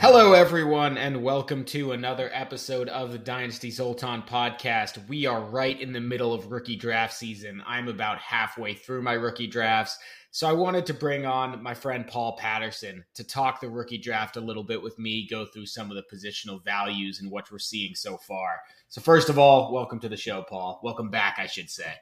Hello, everyone, and welcome to another episode of the Dynasty Zoltan podcast. We are right in the middle of rookie draft season. I'm about halfway through my rookie drafts. So I wanted to bring on my friend Paul Patterson to talk the rookie draft a little bit with me, go through some of the positional values and what we're seeing so far. So, first of all, welcome to the show, Paul. Welcome back, I should say.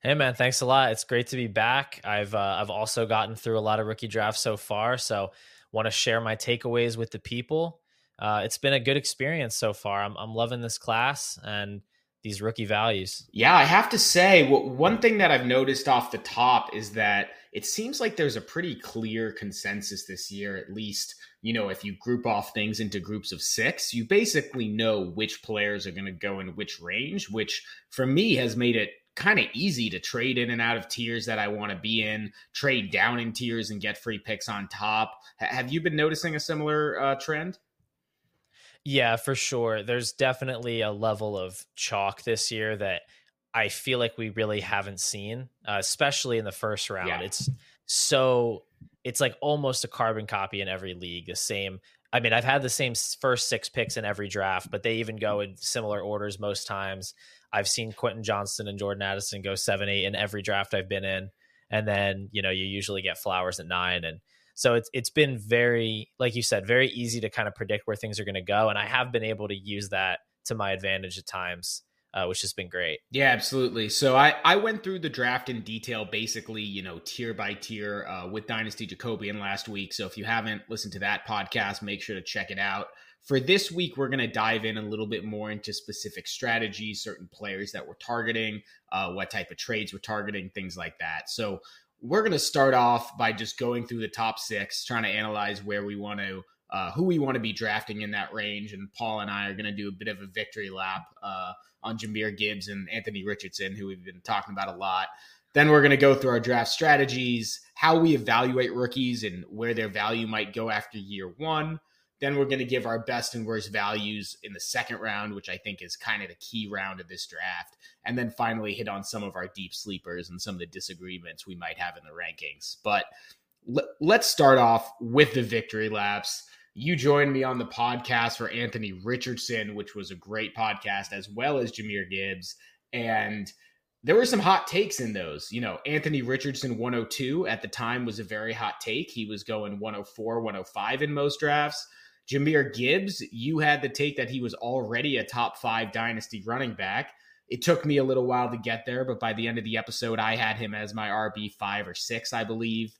Hey man, thanks a lot. It's great to be back. I've uh, I've also gotten through a lot of rookie drafts so far, so want to share my takeaways with the people. Uh, it's been a good experience so far. I'm, I'm loving this class and these rookie values. Yeah, I have to say, one thing that I've noticed off the top is that it seems like there's a pretty clear consensus this year, at least. You know, if you group off things into groups of six, you basically know which players are going to go in which range, which for me has made it kind of easy to trade in and out of tiers that I want to be in, trade down in tiers and get free picks on top. H- have you been noticing a similar uh, trend? Yeah, for sure. There's definitely a level of chalk this year that I feel like we really haven't seen, uh, especially in the first round. Yeah. It's so it's like almost a carbon copy in every league. The same. I mean, I've had the same first six picks in every draft, but they even go in similar orders most times. I've seen Quentin Johnston and Jordan Addison go seven, eight in every draft I've been in. And then, you know, you usually get flowers at nine. And so it's it's been very, like you said, very easy to kind of predict where things are going to go. And I have been able to use that to my advantage at times. Uh, which has been great. Yeah, absolutely. So I, I went through the draft in detail, basically, you know, tier by tier uh, with Dynasty Jacobian last week. So if you haven't listened to that podcast, make sure to check it out. For this week, we're going to dive in a little bit more into specific strategies, certain players that we're targeting, uh, what type of trades we're targeting, things like that. So we're going to start off by just going through the top six, trying to analyze where we want to, uh, who we want to be drafting in that range. And Paul and I are going to do a bit of a victory lap uh, on Jahmyr Gibbs and Anthony Richardson, who we've been talking about a lot. Then we're going to go through our draft strategies, how we evaluate rookies, and where their value might go after year one. Then we're going to give our best and worst values in the second round, which I think is kind of the key round of this draft. And then finally hit on some of our deep sleepers and some of the disagreements we might have in the rankings. But let's start off with the victory laps. You joined me on the podcast for Anthony Richardson, which was a great podcast, as well as Jahmyr Gibbs. And there were some hot takes in those. You know, Anthony Richardson 102 at the time was a very hot take. He was going 104, 105 in most drafts. Jahmyr Gibbs, you had the take that he was already a top five dynasty running back. It took me a little while to get there, but by the end of the episode, I had him as my RB five or six, I believe.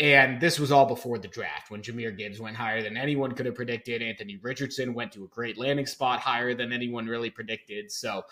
And this was all before the draft when Jahmyr Gibbs went higher than anyone could have predicted. Anthony Richardson went to a great landing spot higher than anyone really predicted. So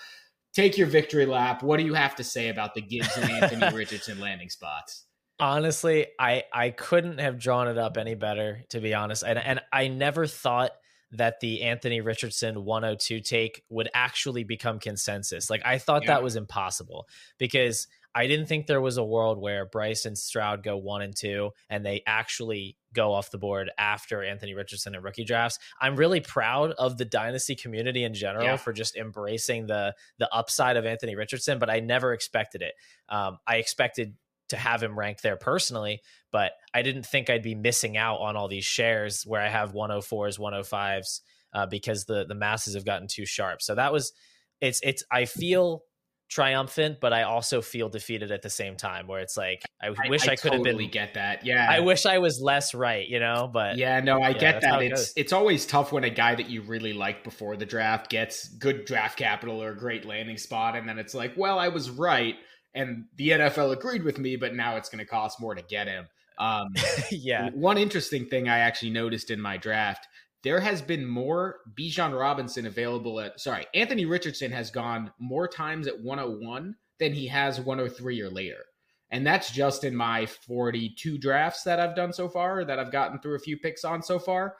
take your victory lap. What do you have to say about the Gibbs and Anthony Richardson landing spots? Honestly, I I couldn't have drawn it up any better, to be honest. And and I never thought that the Anthony Richardson 102 take would actually become consensus. Like I thought yeah. that was impossible because I didn't think there was a world where Bryce and Stroud go one and two and they actually go off the board after Anthony Richardson and rookie drafts. I'm really proud of the dynasty community in general yeah. for just embracing the the upside of Anthony Richardson, but I never expected it. Um, I expected to have him ranked there personally, but I didn't think I'd be missing out on all these shares where I have 104s, 105s uh, because the the masses have gotten too sharp. So that was it's it's I feel triumphant, but I also feel defeated at the same time. Where it's like I, I wish I, I could totally have been. Get that? Yeah. I wish I was less right. You know, but yeah, no, I yeah, get that. It it's it's always tough when a guy that you really like before the draft gets good draft capital or a great landing spot, and then it's like, well, I was right and the NFL agreed with me, but now it's going to cost more to get him. Um, yeah. One interesting thing I actually noticed in my draft, there has been more Bijan Robinson available at, sorry, Anthony Richardson has gone more times at 101 than he has 103 or later. And that's just in my 42 drafts that I've done so far, that I've gotten through a few picks on so far.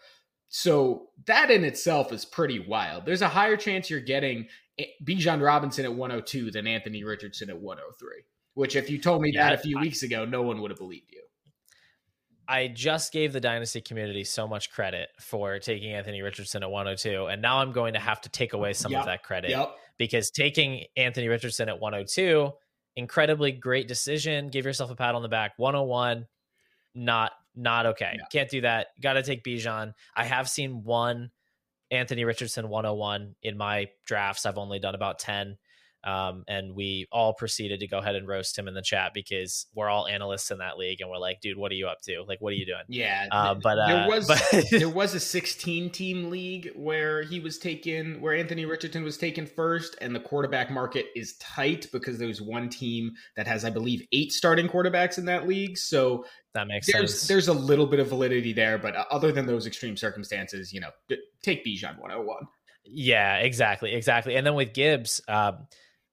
So that in itself is pretty wild. There's a higher chance you're getting eh, Bijan Robinson at 102 than Anthony Richardson at 103. Which, if you told me yeah, that a few I, weeks ago, no one would have believed you. I just gave the dynasty community so much credit for taking Anthony Richardson at 102, and now I'm going to have to take away some yep, of that credit yep. because taking Anthony Richardson at 102, incredibly great decision. Give yourself a pat on the back. 101, not not okay. Yeah. Can't do that. Got to take Bijan. I have seen one Anthony Richardson 101 in my drafts. I've only done about 10. Um, and we all proceeded to go ahead and roast him in the chat because we're all analysts in that league, and we're like, "Dude, what are you up to? Like, what are you doing?" Yeah, uh, but uh, there was but there was a 16 team league where he was taken, where Anthony Richardson was taken first, and the quarterback market is tight because there's one team that has, I believe, eight starting quarterbacks in that league. So that makes there's, sense. There's a little bit of validity there, but uh, other than those extreme circumstances, you know, take Bijan 101. Yeah, exactly, exactly. And then with Gibbs. Um,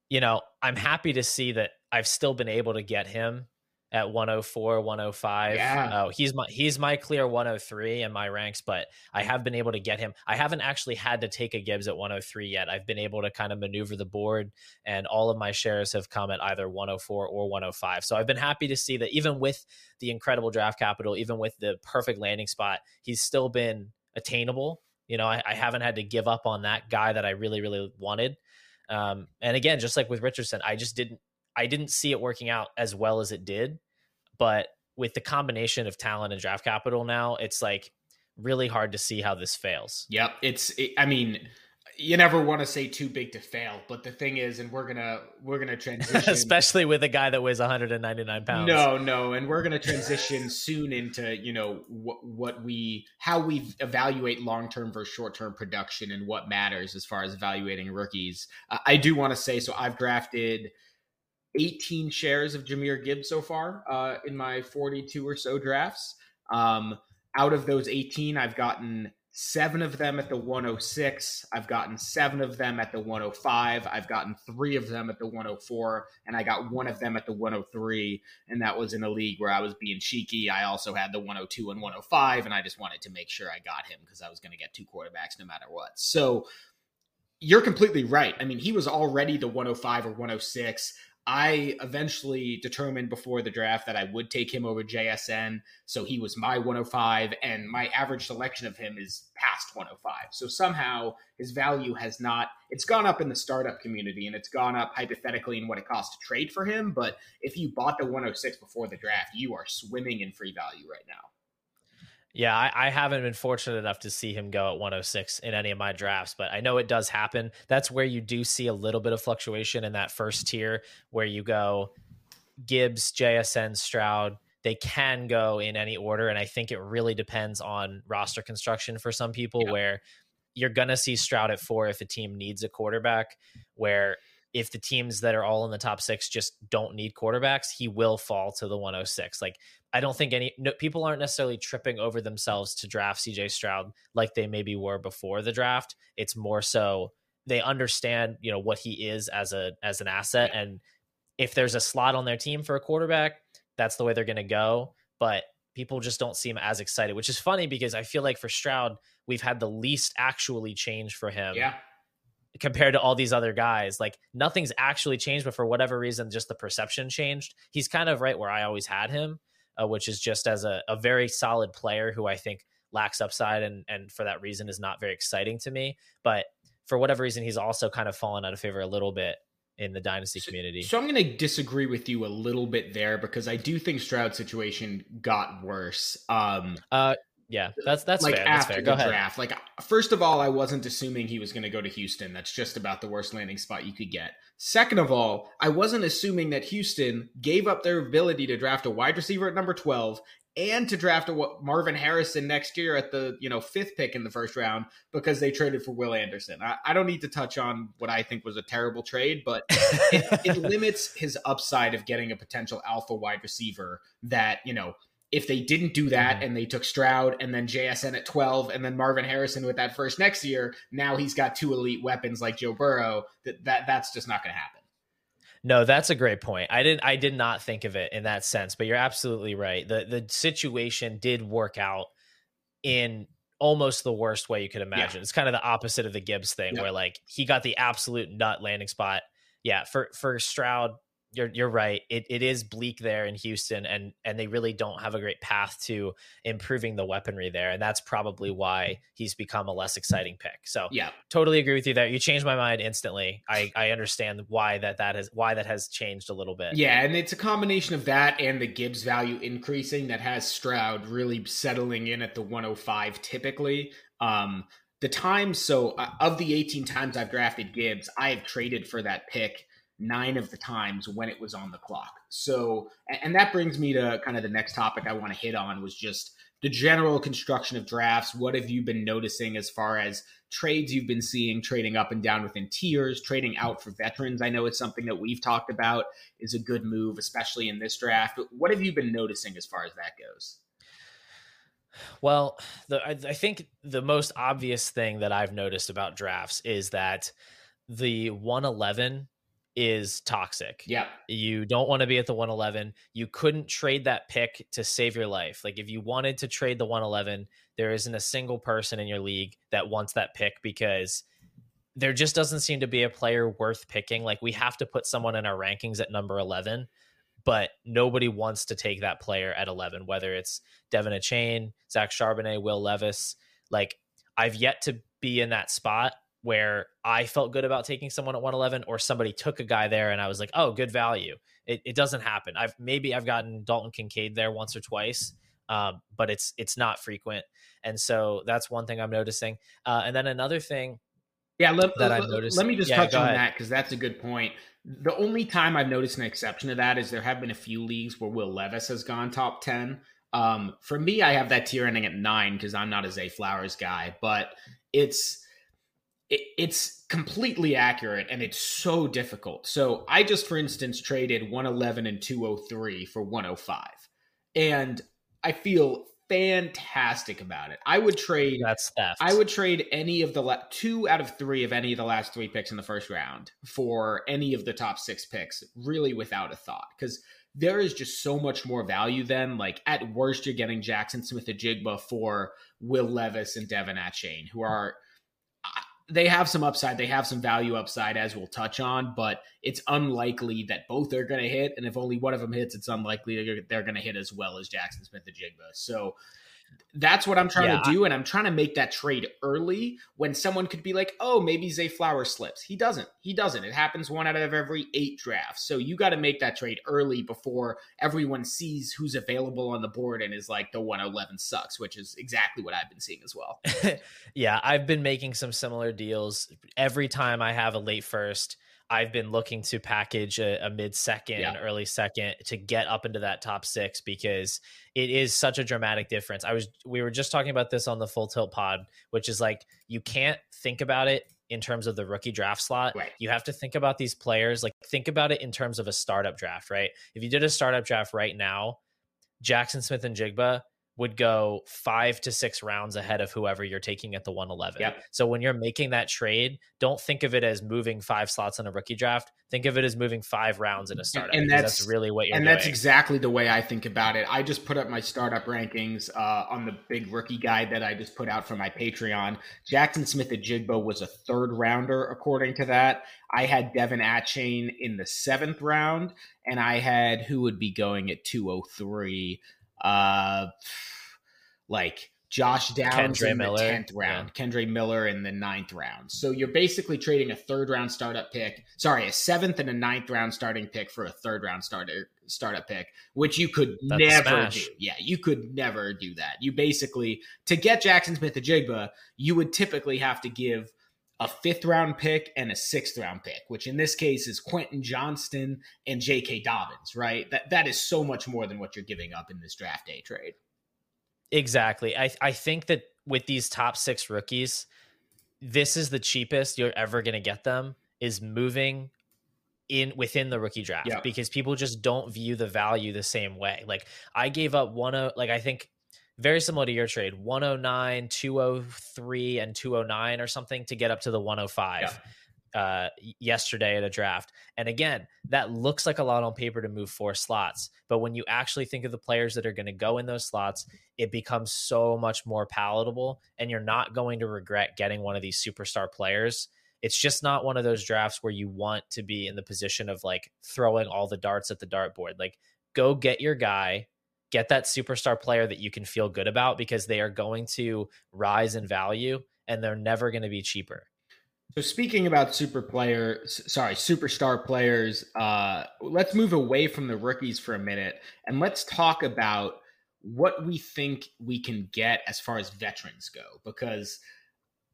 you know, I'm happy to see that I've still been able to get him at 104 105 yeah. oh he's my he's my clear 103 in my ranks but i have been able to get him. I haven't actually had to take a gibbs at 103 yet. I've been able to kind of maneuver the board and all of my shares have come at either 104 or 105 so i've been happy to see that even with the incredible draft capital even with the perfect landing spot he's still been attainable. You know I, I haven't had to give up on that guy that i really really wanted um, and again, just like with Richardson, I just didn't I didn't see it working out as well as it did. But with the combination of talent and draft capital now, it's like really hard to see how this fails. Yep, it's it, I mean, you never want to say too big to fail, but the thing is, and we're gonna we're gonna transition, especially with a guy that weighs 199 pounds. No, no, and we're gonna transition soon into you know what what we how we evaluate long term versus short term production and what matters as far as evaluating rookies. Uh, I do want to say so. I've drafted 18 shares of Jahmyr Gibbs so far uh, in my 42 or so drafts. Um, out of those 18, I've gotten seven of them at the 106. I've gotten seven of them at the 105. I've gotten three of them at the 104, and I got one of them at the 103. And that was in a league where I was being cheeky. I also had the 102 and 105, and I just wanted to make sure I got him because I was going to get two quarterbacks no matter what. So you're completely right. I mean, he was already the 105 or 106. I eventually determined before the draft that I would take him over JSN. So he was my 105, and my average selection of him is past 105. So somehow his value has not, it's gone up in the startup community and it's gone up hypothetically in what it costs to trade for him. But if you bought the 106 before the draft, you are swimming in free value right now. Yeah, I, I, haven't been fortunate enough to see him go at 106 in any of my drafts, but I know it does happen. That's where you do see a little bit of fluctuation in that first tier where you go Gibbs, JSN, Stroud. They can go in any order. And I think it really depends on roster construction for some people, yeah. where you're going to see Stroud at four if a team needs a quarterback, where if the teams that are all in the top six just don't need quarterbacks, he will fall to the 106. Like I don't think any no, people aren't necessarily tripping over themselves to draft CJ Stroud like they maybe were before the draft. It's more so they understand, you know, what he is as a as an asset and if there's a slot on their team for a quarterback, that's the way they're going to go, but people just don't seem as excited, which is funny because I feel like for Stroud, we've had the least actually change for him. Yeah compared to all these other guys. Like nothing's actually changed, but for whatever reason, just the perception changed. He's kind of right where I always had him uh, which is just as a, a very solid player who I think lacks upside and and for that reason is not very exciting to me. But for whatever reason, he's also kind of fallen out of favor a little bit in the dynasty so, community. So I'm going to disagree with you a little bit there because I do think Stroud's situation got worse. Um, uh, yeah, that's that's like fair. That's after fair. the ahead. draft. Like first of all, I wasn't assuming he was going to go to Houston. That's just about the worst landing spot you could get. Second of all, I wasn't assuming that Houston gave up their ability to draft a wide receiver at number 12 and to draft a Marvin Harrison next year at the you know fifth pick in the first round because they traded for Will Anderson. I, I don't need to touch on what I think was a terrible trade, but it, it limits his upside of getting a potential alpha wide receiver that you know if they didn't do that mm-hmm. and they took Stroud and then JSN at 12 and then Marvin Harrison with that first next year, now he's got two elite weapons like Joe Burrow. That, that that's just not going to happen. No, that's a great point. I didn't I did not think of it in that sense, but you're absolutely right. The the situation did work out in almost the worst way you could imagine. Yeah. It's kind of the opposite of the Gibbs thing where like he got the absolute nut landing spot. Yeah, for for Stroud you're you're right. It it is bleak there in Houston, and and they really don't have a great path to improving the weaponry there, and that's probably why he's become a less exciting pick. So yeah, totally agree with you there. You changed my mind instantly. I I understand why that that has why that has changed a little bit. Yeah, and it's a combination of that and the Gibbs value increasing that has Stroud really settling in at the 105 typically. Um, the times so uh, of the 18 times I've drafted Gibbs, I have traded for that pick nine of the times when it was on the clock. So, and that brings me to kind of the next topic I want to hit on was just the general construction of drafts. What have you been noticing as far as trades you've been seeing trading up and down within tiers, trading out for veterans? I know it's something that we've talked about is a good move, especially in this draft. What have you been noticing as far as that goes? Well, the, I, I think the most obvious thing that I've noticed about drafts is that the 111 is toxic. Yeah. You don't want to be at the 111. You couldn't trade that pick to save your life. Like if you wanted to trade the 111, there isn't a single person in your league that wants that pick because there just doesn't seem to be a player worth picking. Like we have to put someone in our rankings at number 11, but nobody wants to take that player at 11, whether it's De'Von Achane, Zach Charbonnet, Will Levis. Like I've yet to be in that spot where I felt good about taking someone at 111 or somebody took a guy there and I was like, oh, good value. It, it doesn't happen. I've maybe I've gotten Dalton Kincaid there once or twice, um, but it's it's not frequent. And so that's one thing I'm noticing. Uh, and then another thing yeah, let, that I've noticed. Let me just yeah, touch on ahead. that because that's a good point. The only time I've noticed an exception to that is there have been a few leagues where Will Levis has gone top 10. Um, for me, I have that tier ending at nine because I'm not a Zay Flowers guy, but it's it, it's completely accurate and it's so difficult. So I just, for instance, traded 111 and 203 for 105. And I feel fantastic about it. I would trade that's theft. I would trade any of the la- two out of three of any of the last three picks in the first round for any of the top six picks, really without a thought, because there is just so much more value than like at worst you're getting Jackson Smith-Njigba for Will Levis and De'Von Achane, who are they have some upside. They have some value upside, as we'll touch on, but it's unlikely that both are going to hit. And if only one of them hits, it's unlikely they're, they're going to hit as well as Jackson Smith-Njigba. So that's what I'm trying yeah. to do. And I'm trying to make that trade early when someone could be like, oh, maybe Zay Flower slips. He doesn't. He doesn't. It happens one out of every eight drafts. So you got to make that trade early before everyone sees who's available on the board and is like, the 111 sucks, which is exactly what I've been seeing as well. yeah. I've been making some similar deals every time I have a late first I've been looking to package a, a mid second, yeah. early second to get up into that top six because it is such a dramatic difference. I was we were just talking about this on the full tilt pod, which is like you can't think about it in terms of the rookie draft slot. Right. You have to think about these players, like think about it in terms of a startup draft, right? If you did a startup draft right now, Jackson Smith-Njigba would go five to six rounds ahead of whoever you're taking at the 111. Yep. So when you're making that trade, don't think of it as moving five slots in a rookie draft. Think of it as moving five rounds in a startup. And, that's, that's, really what you're and doing. that's exactly the way I think about it. I just put up my startup rankings uh, on the big rookie guide that I just put out for my Patreon. Jackson Smith-Njigba was a third rounder according to that. I had De'Von Achane in the seventh round, and I had who would be going at 203 uh, like Josh Downs Kendre in Miller. the tenth round, yeah. Kendre Miller in the ninth round. So you're basically trading a third round startup pick, sorry, a seventh and a ninth round starting pick for a third round starter startup pick, which you could That's never do. Yeah, you could never do that. You basically to get Jackson Smith-Njigba, you would typically have to give a fifth round pick and a sixth round pick, which in this case is Quentin Johnston and J.K. Dobbins, right? That that is so much more than what you're giving up in this draft day trade. Exactly. I I think that with these top six rookies, this is the cheapest you're ever going to get them. Is moving in within the rookie draft yeah. because people just don't view the value the same way. Like I gave up one of like I think very similar to your trade 109 203 and 209 or something to get up to the 105 yeah uh, yesterday at a draft. And again, that looks like a lot on paper to move four slots. But when you actually think of the players that are going to go in those slots, it becomes so much more palatable. And you're not going to regret getting one of these superstar players it's just not one of those drafts where you want to be in the position of like throwing all the darts at the dartboard. Like, go get your guy, get that superstar player that you can feel good about because they are going to rise in value and they're never going to be cheaper. So speaking about super player, sorry, superstar players, uh, let's move away from the rookies for a minute and let's talk about what we think we can get as far as veterans go. Because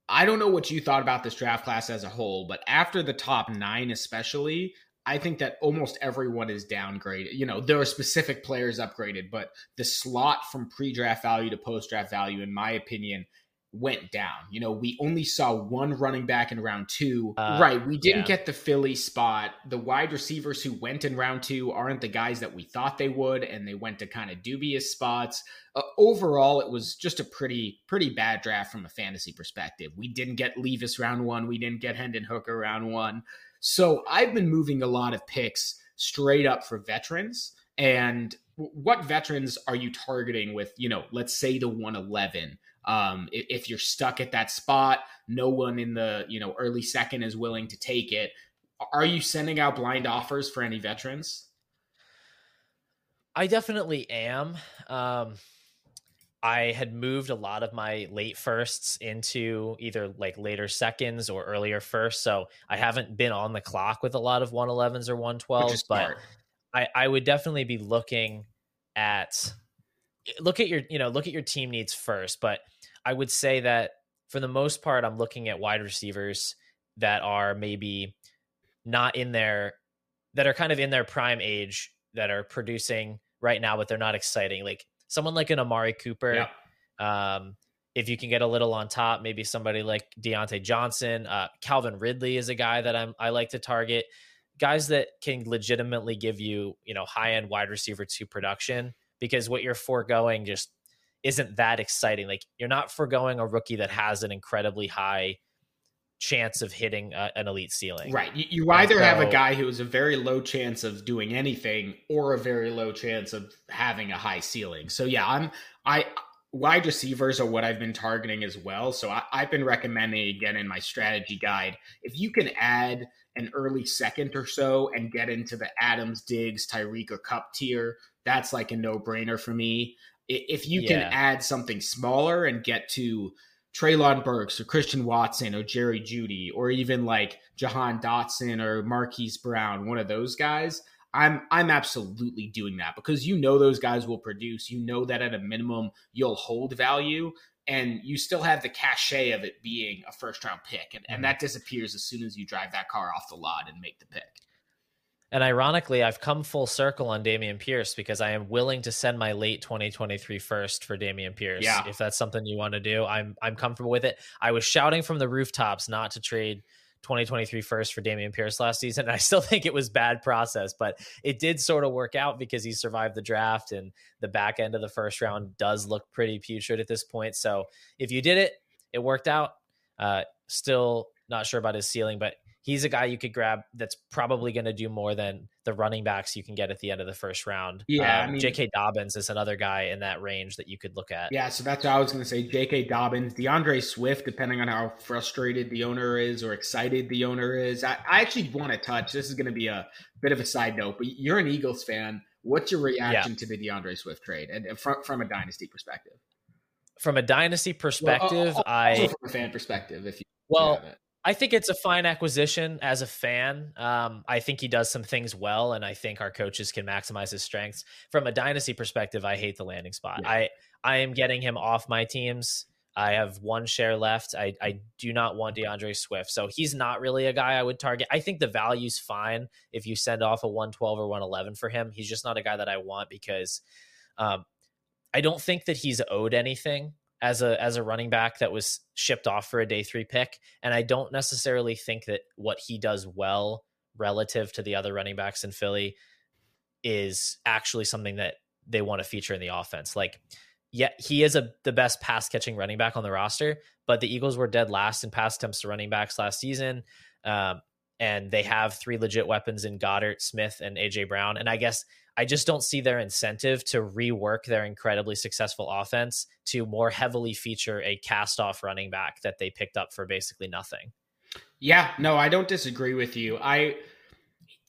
I don't know what you thought about this draft class as a whole, but after the top nine, especially, I think that almost everyone is downgraded. You know, there are specific players upgraded, but the slot from pre draft value to post draft value, in my opinion, went down. You know, we only saw one running back in round two. Uh, right. We didn't yeah. get the Philly spot. The wide receivers who went in round two aren't the guys that we thought they would, and they went to kind of dubious spots. Uh, overall, it was just a pretty, pretty bad draft from a fantasy perspective. We didn't get Levis round one. We didn't get Hendon Hooker round one. So I've been moving a lot of picks straight up for veterans. And what veterans are you targeting with, you know, let's say the 111? Um, if you're stuck at that spot, no one in the you know early second is willing to take it. Are you sending out blind offers for any veterans? I definitely am. Um, I had moved a lot of my late firsts into either like later seconds or earlier first. So I haven't been on the clock with a lot of 111s or 112s, but I, I would definitely be looking at look at your you know look at your team needs first but i would say that for the most part i'm looking at wide receivers that are maybe not in their that are kind of in their prime age that are producing right now but they're not exciting like someone like an amari cooper yeah. um if you can get a little on top maybe somebody like Diontae Johnson uh calvin ridley is a guy that i'm i like to target guys that can legitimately give you you know high end wide receiver to production because what you're foregoing just isn't that exciting. Like you're not foregoing a rookie that has an incredibly high chance of hitting a, an elite ceiling. Right. You, you either so, have a guy who has a very low chance of doing anything or a very low chance of having a high ceiling. So yeah, I'm I wide receivers are what I've been targeting as well. So I, I've been recommending again in my strategy guide if you can add an early second or so and get into the Adams, Diggs, Tyreek, or Kupp tier, that's like a no brainer for me. If you can add something smaller and get to Treylon Burks or Christian Watson or Jerry Jeudy or even like Jahan Dotson or Marquise Brown, one of those guys, I'm I'm absolutely doing that because you know those guys will produce. You know that at a minimum you'll hold value and you still have the cachet of it being a first round pick and, and mm-hmm. that disappears as soon as you drive that car off the lot and make the pick. And ironically, I've come full circle on Dameon Pierce because I am willing to send my late 2023 first for Dameon Pierce. Yeah. If that's something you want to do, I'm I'm comfortable with it. I was shouting from the rooftops not to trade 2023 first for Dameon Pierce last season. And I still think it was bad process, but it did sort of work out because he survived the draft and the back end of the first round does look pretty putrid at this point. So if you did it, it worked out. Uh, still not sure about his ceiling, but he's a guy you could grab that's probably going to do more than the running backs you can get at the end of the first round. Yeah, um, I mean, J.K. Dobbins is another guy in that range that you could look at. Yeah, so that's what I was going to say. J.K. Dobbins, DeAndre Swift, depending on how frustrated the owner is or excited the owner is. I, I actually want to touch. This is going to be a bit of a side note, but you're an Eagles fan. What's your reaction yeah. to the DeAndre Swift trade, and from, from a dynasty perspective? From a dynasty perspective, well, I from a fan perspective, if you well, I think it's a fine acquisition as a fan. Um, I think he does some things well, and I think our coaches can maximize his strengths. From a dynasty perspective, I hate the landing spot. Yeah. I I am getting him off my teams. I have one share left. I, I do not want DeAndre Swift. So he's not really a guy I would target. I think the value's fine if you send off a 112 or 111 for him. He's just not a guy that I want because um, I don't think that he's owed anything as a as a running back that was shipped off for a day three pick. And I don't necessarily think that what he does well relative to the other running backs in Philly is actually something that they want to feature in the offense. Like, yeah, he is a the best pass catching running back on the roster, but the Eagles were dead last in pass attempts to running backs last season. Um, and they have three legit weapons in Goedert, Smith, and AJ Brown. And I guess I just don't see their incentive to rework their incredibly successful offense to more heavily feature a cast off running back that they picked up for basically nothing. Yeah, no, I don't disagree with you. I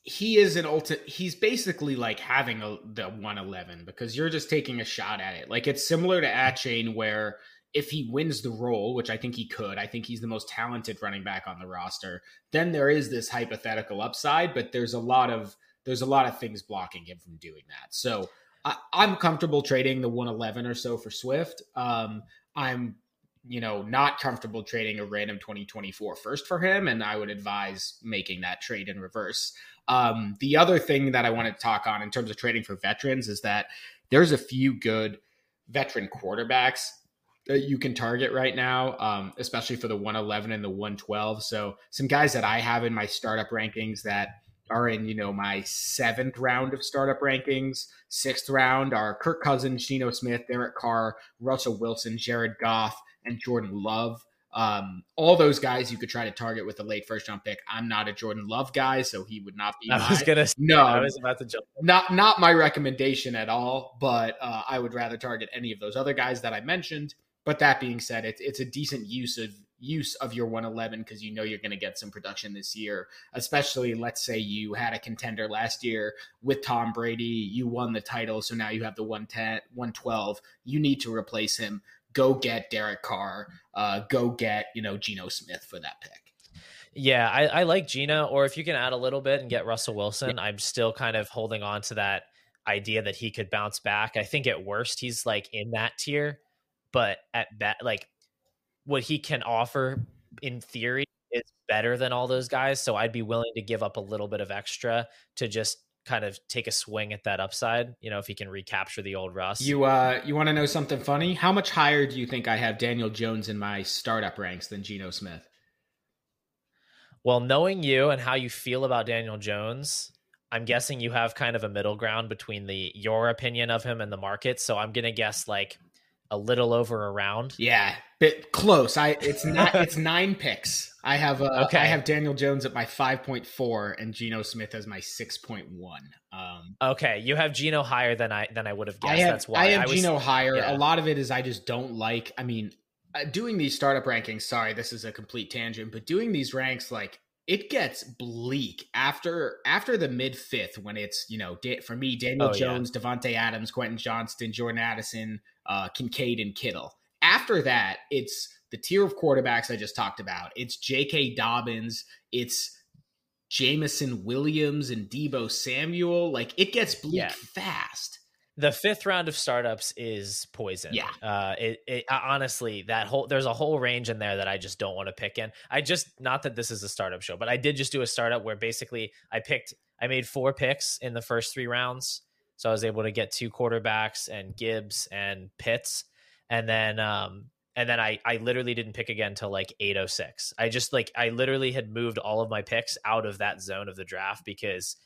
he is an ultimate he's basically like having a the 111 because you're just taking a shot at it. Like it's similar to Achane where if he wins the role, which I think he could, I think he's the most talented running back on the roster, then there is this hypothetical upside, but there's a lot of there's a lot of things blocking him from doing that. So I, am comfortable trading the 111 or so for Swift. Um, I'm you know, not comfortable trading a random 2024 first for him, and I would advise making that trade in reverse. Um, the other thing that I want to talk on in terms of trading for veterans is that there's a few good veteran quarterbacks that you can target right now, um, especially for the 111 and the 112. So some guys that I have in my startup rankings that are in, you know, my seventh round of startup rankings. Sixth round are Kirk Cousins, Geno Smith, Derek Carr, Russell Wilson, Jared Goff, and Jordan Love. Um, all those guys you could try to target with a late first round pick. I'm not a Jordan Love guy, so he would not be. I my, was gonna. Say, no, I was about to jump. Not not my recommendation at all. But uh, I would rather target any of those other guys that I mentioned. But that being said, it's it's a decent use of use of your 111 because you know you're going to get some production this year. Especially, let's say you had a contender last year with Tom Brady, you won the title, so now you have the 110, 112. You need to replace him go get Derek Carr, uh, go get you know Geno Smith for that pick. Yeah, I, I like Geno, or if you can add a little bit and get Russell Wilson, yeah. I'm still kind of holding on to that idea that he could bounce back. I think at worst he's like in that tier, but at that like what he can offer in theory is better than all those guys. So I'd be willing to give up a little bit of extra to just kind of take a swing at that upside. You know, if he can recapture the old Russ. You uh, you want to know something funny? How much higher do you think I have Daniel Jones in my startup ranks than Geno Smith? Well, knowing you and how you feel about Daniel Jones, I'm guessing you have kind of a middle ground between the your opinion of him and the market. So I'm gonna guess like a little over around. Yeah, bit close. I it's not it's nine picks. I have uh, okay. I have Daniel Jones at my five point four and Geno Smith as my six point one. Um, okay, you have Geno higher than I than I would have guessed. I have, That's why I have I was, Geno higher. Yeah. A lot of it is I just don't like. I mean, uh, doing these startup rankings. Sorry, this is a complete tangent, but doing these ranks like it gets bleak after after the mid fifth when it's you know for me Daniel oh, Jones, yeah. Davante Adams, Quentin Johnston, Jordan Addison, uh, Kincaid, and Kittle. After that, it's the tier of quarterbacks I just talked about. It's J.K. Dobbins. It's Jameson Williams and Deebo Samuel. Like it gets bleak yeah. fast the fifth round of startups is poison. Yeah. Uh, it, it honestly that whole there's a whole range in there that I just don't want to pick in. I just not that this is a startup show, but I did just do a startup where basically I picked I made four picks in the first three rounds, so I was able to get two quarterbacks and Gibbs and Pitts, and then um and then I I literally didn't pick again until like 806. I just like I literally had moved all of my picks out of that zone of the draft because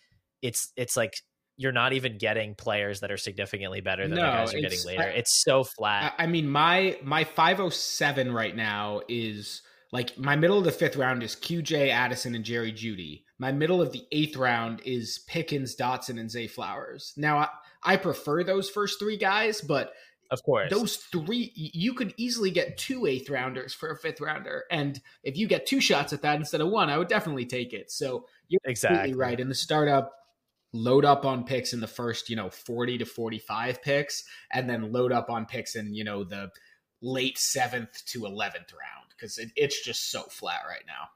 it's it's like you're not even getting players that are significantly better than no, the guys you're getting later. I, it's so flat. I mean, my my 507 right now is like my middle of the fifth round is QJ Addison and Jerry Jeudy. My middle of the eighth round is Pickens, Dotson, and Zay Flowers. Now I, I prefer those first three guys, but of course, those three you could easily get two eighth rounders for a fifth rounder, and if you get two shots at that instead of one, I would definitely take it. So you're exactly right. In the startup, load up on picks in the first, you know, 40 to 45 picks, and then load up on picks in, you know, the late seventh to 11th round because it, it's just so flat right now.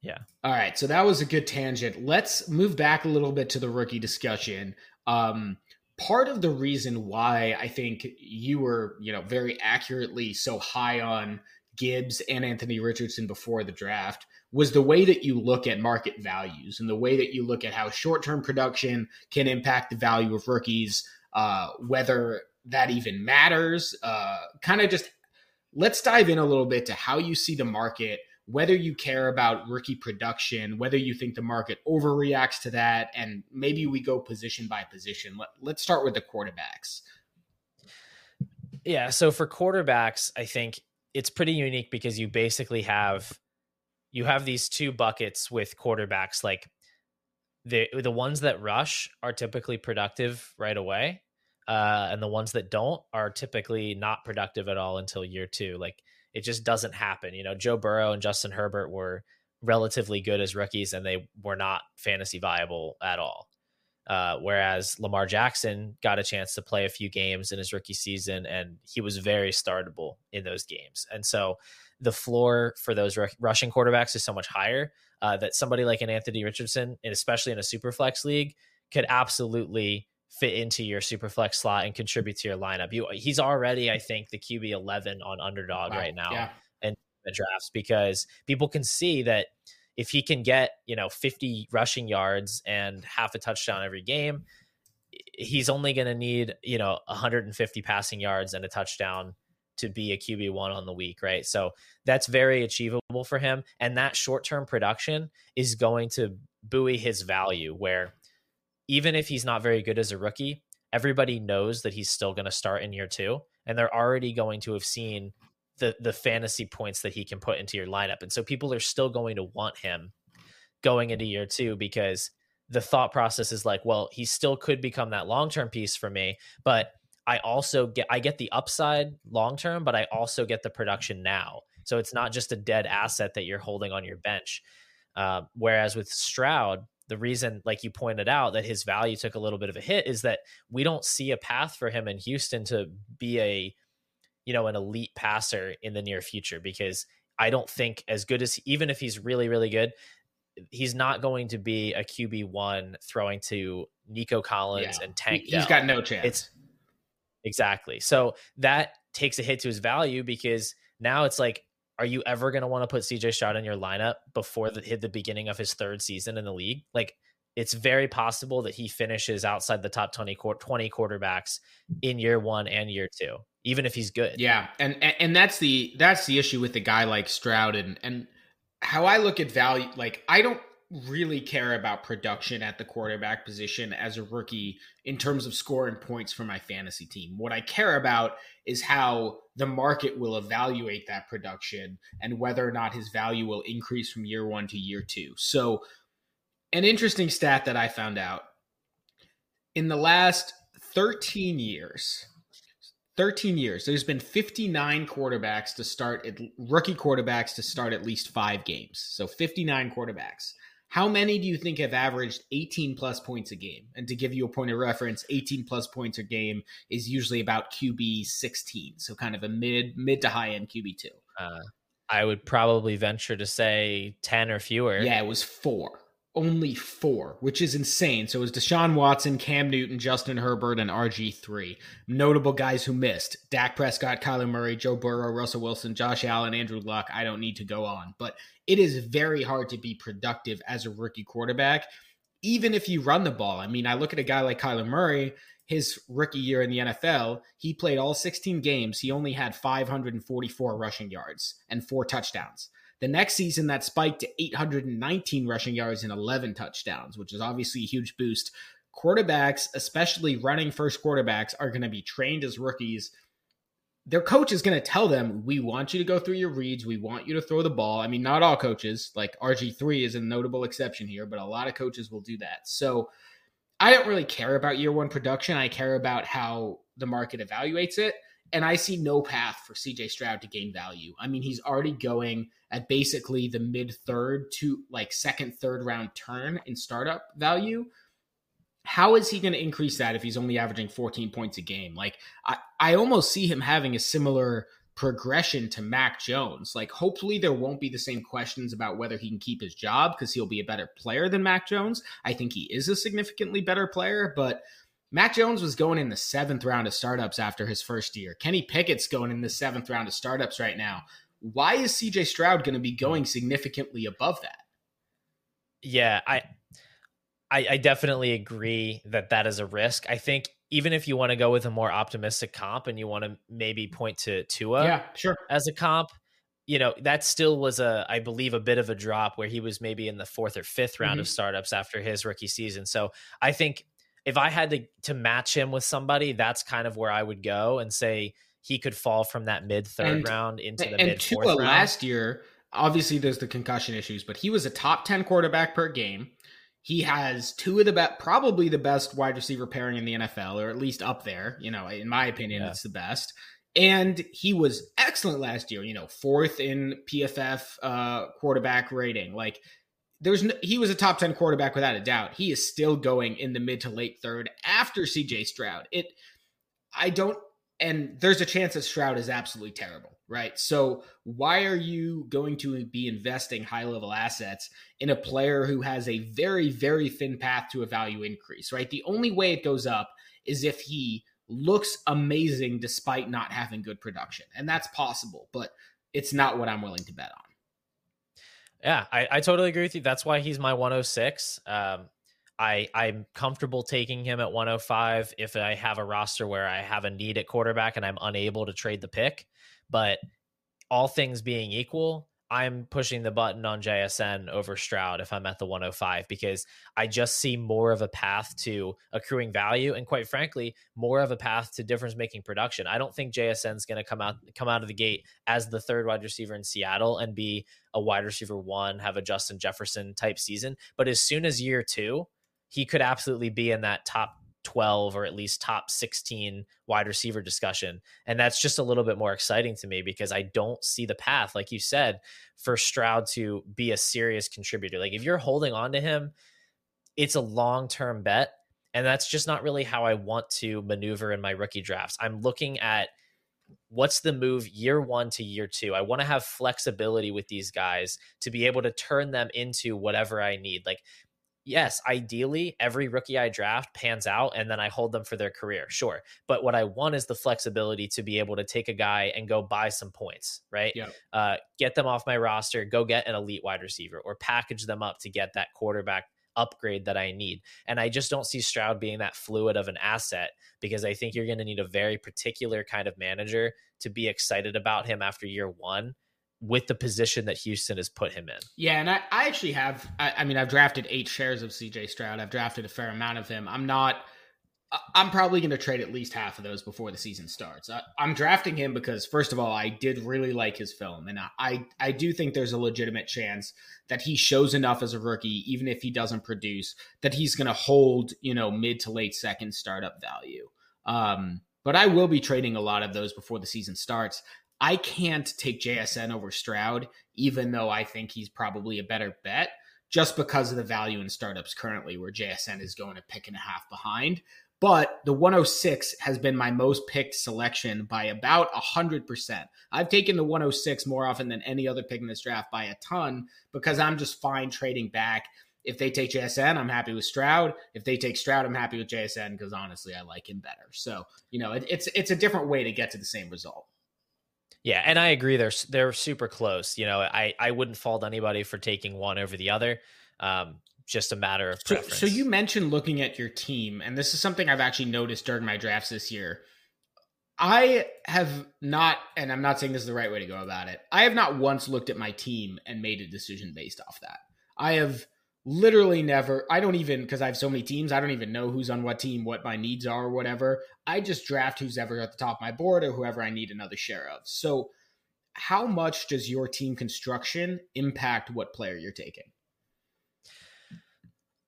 Yeah. All right. So that was a good tangent. Let's move back a little bit to the rookie discussion. Um, part of the reason why I think you were, you know, very accurately so high on Gibbs and Anthony Richardson before the draft was the way that you look at market values and the way that you look at how short term production can impact the value of rookies, uh, whether that even matters. Uh, kind of just let's dive in a little bit to how you see the market, whether you care about rookie production, whether you think the market overreacts to that, and maybe we go position by position. Let, let's start with the quarterbacks. Yeah. So for quarterbacks, I think it's pretty unique because you basically have you have these two buckets with quarterbacks like the the ones that rush are typically productive right away uh, and the ones that don't are typically not productive at all until year two like it just doesn't happen. You know, Joe Burrow and Justin Herbert were relatively good as rookies and they were not fantasy viable at all. Uh, whereas Lamar Jackson got a chance to play a few games in his rookie season and he was very startable in those games. And so the floor for those r- rushing quarterbacks is so much higher uh, that somebody like an Anthony Richardson, and especially in a super flex league, could absolutely fit into your super flex slot and contribute to your lineup. You, he's already, I think, the QB 11 on underdog wow. right now yeah. and the drafts because people can see that if he can get, you know, 50 rushing yards and half a touchdown every game, he's only going to need, you know, 150 passing yards and a touchdown to be a QB1 on the week, right? So that's very achievable for him. And that short term production is going to buoy his value, where even if he's not very good as a rookie, everybody knows that he's still going to start in year two. And they're already going to have seen the, the fantasy points that he can put into your lineup. And so people are still going to want him going into year two because the thought process is like, well, he still could become that long term piece for me, but I also get I get the upside long term, but I also get the production now. So it's not just a dead asset that you're holding on your bench. Uh, whereas with Stroud, the reason, like you pointed out, that his value took a little bit of a hit is that we don't see a path for him in Houston to be a, you know, an elite passer in the near future because I don't think as good as even if he's really really good, he's not going to be a QB one throwing to Nico Collins yeah. and Tank. He, has got no chance. It's Exactly. So that takes a hit to his value because now it's like, are you ever going to want to put CJ Stroud in your lineup before the hit the beginning of his third season in the league? Like, it's very possible that he finishes outside the top 20, 20 quarterbacks in year one and year two, even if he's good. Yeah. And, and that's the, that's the issue with a guy like Stroud and, and how I look at value. Like, I don't really care about production at the quarterback position as a rookie in terms of scoring points for my fantasy team. What I care about is how the market will evaluate that production and whether or not his value will increase from year one to year two. So, an interesting stat that I found out in the last 13 years, 13 years, there's been 59 quarterbacks to start, rookie quarterbacks to start at least five games. So 59 quarterbacks. How many do you think have averaged 18 plus points a game? And to give you a point of reference, 18 plus points a game is usually about QB 16, so kind of a mid mid to high end QB two. Uh, I would probably venture to say 10 or fewer. Yeah, it was four only four, which is insane. So it was Deshaun Watson, Cam Newton, Justin Herbert, and RG3. Notable guys who missed Dak Prescott, Kyler Murray, Joe Burrow, Russell Wilson, Josh Allen, Andrew Luck. I don't need to go on, but it is very hard to be productive as a rookie quarterback, even if you run the ball. I mean, I look at a guy like Kyler Murray. His rookie year in the NFL, he played all 16 games. He only had 544 rushing yards and four touchdowns. The next season, that spiked to 819 rushing yards and 11 touchdowns, which is obviously a huge boost. Quarterbacks, especially running first quarterbacks, are going to be trained as rookies. Their coach is going to tell them, We want you to go through your reads. We want you to throw the ball. I mean, not all coaches, like RG3 is a notable exception here, but a lot of coaches will do that. So I don't really care about year one production. I care about how the market evaluates it. And I see no path for CJ Stroud to gain value. I mean, he's already going at basically the mid third to like second, third round turn in startup value. How is he going to increase that if he's only averaging 14 points a game? Like, I, I almost see him having a similar progression to Mac Jones. Like, hopefully, there won't be the same questions about whether he can keep his job because he'll be a better player than Mac Jones. I think he is a significantly better player, but Mac Jones was going in the seventh round of startups after his first year. Kenny Pickett's going in the seventh round of startups right now. Why is CJ Stroud going to be going significantly above that? Yeah, I, I, I definitely agree that that is a risk. I think even if you want to go with a more optimistic comp and you want to maybe point to Tua, yeah, sure, as a comp, you know that still was a, I believe, a bit of a drop where he was maybe in the fourth or fifth round mm-hmm. of startups after his rookie season. So I think if I had to to match him with somebody, that's kind of where I would go and say he could fall from that mid third round into the mid fourth round. last year, obviously there's the concussion issues, but he was a top ten quarterback per game. He has two of the best, probably the best wide receiver pairing in the NFL, or at least up there. You know, in my opinion, yeah. it's the best. And he was excellent last year, you know, fourth in PFF uh, quarterback rating. Like, there's no, he was a top 10 quarterback without a doubt. He is still going in the mid to late third after CJ Stroud. It, I don't, and there's a chance that Stroud is absolutely terrible right? So why are you going to be investing high level assets in a player who has a very, very thin path to a value increase, right? The only way it goes up is if he looks amazing despite not having good production. And that's possible, but it's not what I'm willing to bet on. Yeah, I, I totally agree with you. That's why he's my 106. Um, I I'm comfortable taking him at 105 if I have a roster where I have a need at quarterback and I'm unable to trade the pick. But all things being equal, I'm pushing the button on JSN over Stroud if I'm at the 105 because I just see more of a path to accruing value and quite frankly, more of a path to difference making production. I don't think JSN's going to come out come out of the gate as the third wide receiver in Seattle and be a wide receiver 1, have a Justin Jefferson type season, but as soon as year 2, he could absolutely be in that top 12 or at least top 16 wide receiver discussion. And that's just a little bit more exciting to me because I don't see the path, like you said, for Stroud to be a serious contributor. Like if you're holding on to him, it's a long term bet. And that's just not really how I want to maneuver in my rookie drafts. I'm looking at what's the move year one to year two. I want to have flexibility with these guys to be able to turn them into whatever I need. Like yes, ideally every rookie I draft pans out and then I hold them for their career. Sure. But what I want is the flexibility to be able to take a guy and go buy some points, right? Yeah. Uh, get them off my roster, go get an elite wide receiver or package them up to get that quarterback upgrade that I need. And I just don't see Stroud being that fluid of an asset because I think you're going to need a very particular kind of manager to be excited about him after year one with the position that Houston has put him in. Yeah, and I, I actually have I, I mean I've drafted eight shares of CJ Stroud. I've drafted a fair amount of him. I'm not I'm probably going to trade at least half of those before the season starts. I, am drafting him because, first of all, I did really like his film, and I I do think there's a legitimate chance that he shows enough as a rookie, even if he doesn't produce, that he's going to hold you know mid to late second startup value. Um, but I will be trading a lot of those before the season starts. I can't take JSN over Stroud, even though I think he's probably a better bet, just because of the value in startups currently, where JSN is going a pick and a half behind. But the 106 has been my most picked selection by about 100%. I've taken the 106 more often than any other pick in this draft by a ton because I'm just fine trading back. If they take JSN, I'm happy with Stroud. If they take Stroud, I'm happy with JSN because honestly, I like him better. So, you know, it, it's it's a different way to get to the same result. Yeah, and I agree. They're they're super close. You know, I I wouldn't fault anybody for taking one over the other. Um, just a matter of preference. So, so you mentioned looking at your team, and this is something I've actually noticed during my drafts this year. I have not, and I'm not saying this is the right way to go about it. I have not once looked at my team and made a decision based off that. I have literally never i don't even because i have so many teams i don't even know who's on what team what my needs are or whatever i just draft who's ever at the top of my board or whoever i need another share of so how much does your team construction impact what player you're taking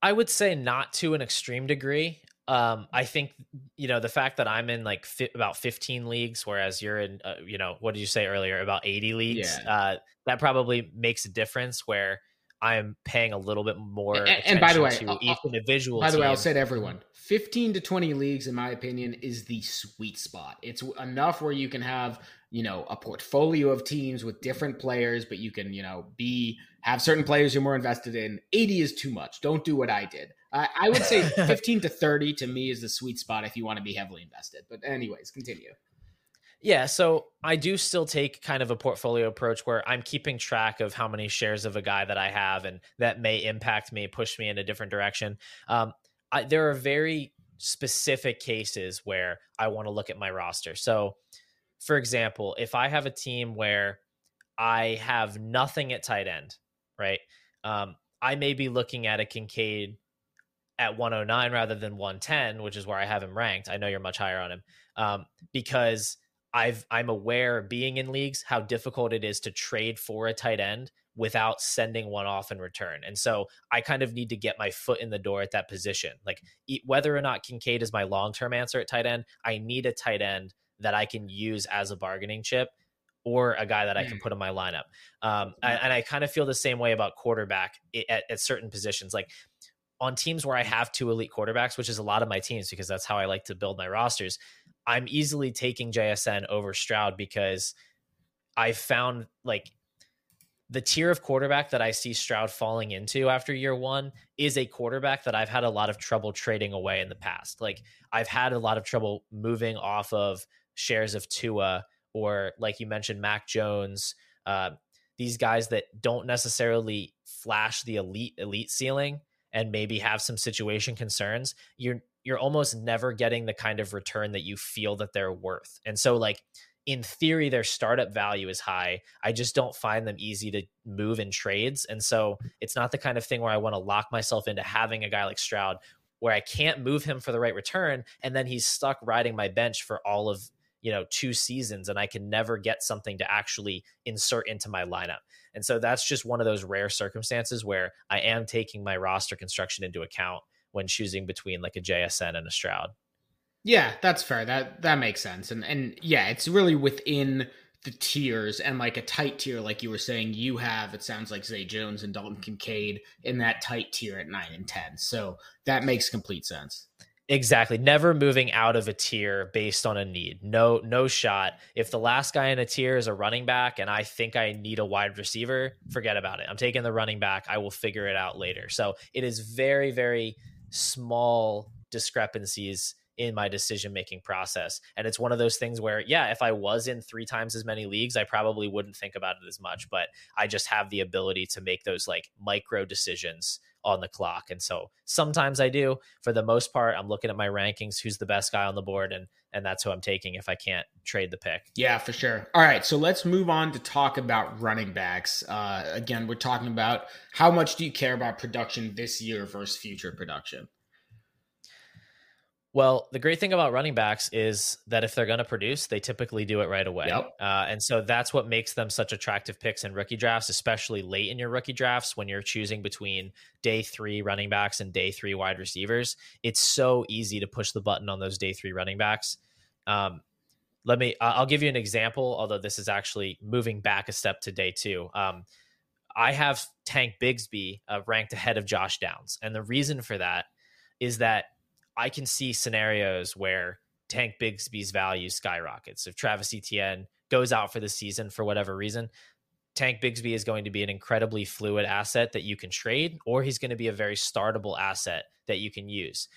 i would say not to an extreme degree um, I think you know the fact that I'm in like fi- about 15 leagues, whereas you're in, uh, you know, what did you say earlier about 80 leagues? Yeah. Uh, that probably makes a difference. Where I'm paying a little bit more. And, and by the way, to each individual. By the team. way, I'll say to everyone: 15 to 20 leagues, in my opinion, is the sweet spot. It's enough where you can have you know a portfolio of teams with different players, but you can you know be have certain players you're more invested in. 80 is too much. Don't do what I did. I, I would say 15 to 30 to me is the sweet spot if you want to be heavily invested. But anyways, continue. Yeah, so I do still take kind of a portfolio approach where I'm keeping track of how many shares of a guy that I have, and that may impact me, push me in a different direction. Um, I, there are very specific cases where I want to look at my roster. So, for example, if I have a team where I have nothing at tight end, right? Um, I may be looking at a Kincaid at 109 rather than 110, which is where I have him ranked. I know you're much higher on him um, because I've I'm aware being in leagues how difficult it is to trade for a tight end without sending one off in return. And so I kind of need to get my foot in the door at that position. Like whether or not Kincaid is my long-term answer at tight end, I need a tight end that I can use as a bargaining chip or a guy that I can mm. put in my lineup. Um, and I kind of feel the same way about quarterback at, at, certain positions. Like on teams where I have two elite quarterbacks, which is a lot of my teams because that's how I like to build my rosters, I'm easily taking JSN over Stroud because I found like the tier of quarterback that I see Stroud falling into after year one is a quarterback that I've had a lot of trouble trading away in the past. Like I've had a lot of trouble moving off of shares of Tua or like you mentioned, Mac Jones, uh, these guys that don't necessarily flash the elite elite ceiling and maybe have some situation concerns. You're you're almost never getting the kind of return that you feel that they're worth. And so like in theory their startup value is high. I just don't find them easy to move in trades. And so it's not the kind of thing where I want to lock myself into having a guy like Stroud where I can't move him for the right return and then he's stuck riding my bench for all of you know two seasons and i can never get something to actually insert into my lineup and so that's just one of those rare circumstances where i am taking my roster construction into account when choosing between like a jsn and a stroud yeah that's fair that that makes sense and and yeah it's really within the tiers and like a tight tier like you were saying you have it sounds like zay jones and dalton kincaid in that tight tier at 9 and 10 so that makes complete sense Exactly. Never moving out of a tier based on a need. No, no shot. If the last guy in a tier is a running back and I think I need a wide receiver, forget about it. I'm taking the running back. I will figure it out later. So it is very, very small discrepancies in my decision making process. And it's one of those things where, yeah, if I was in three times as many leagues, I probably wouldn't think about it as much, but I just have the ability to make those like micro decisions on the clock. And so sometimes I do. For the most part, I'm looking at my rankings, who's the best guy on the board, and and that's who I'm taking if I can't trade the pick. Yeah, for sure. All right, so let's move on to talk about running backs. Uh, again, we're talking about how much do you care about production this year versus future production. Well, the great thing about running backs is that if they're going to produce, they typically do it right away. Yep. Uh, and so that's what makes them such attractive picks in rookie drafts, especially late in your rookie drafts when you're choosing between day three running backs and day three wide receivers. It's so easy to push the button on those day three running backs. Um, let me, I'll give you an example, although this is actually moving back a step to day two. Um, I have Tank Bigsby uh, ranked ahead of Josh Downs. And the reason for that is that I can see scenarios where Tank Bigsby's value skyrockets. If Travis Etienne goes out for the season for whatever reason, Tank Bigsby is going to be an incredibly fluid asset that you can trade, or he's going to be a very startable asset that you can use.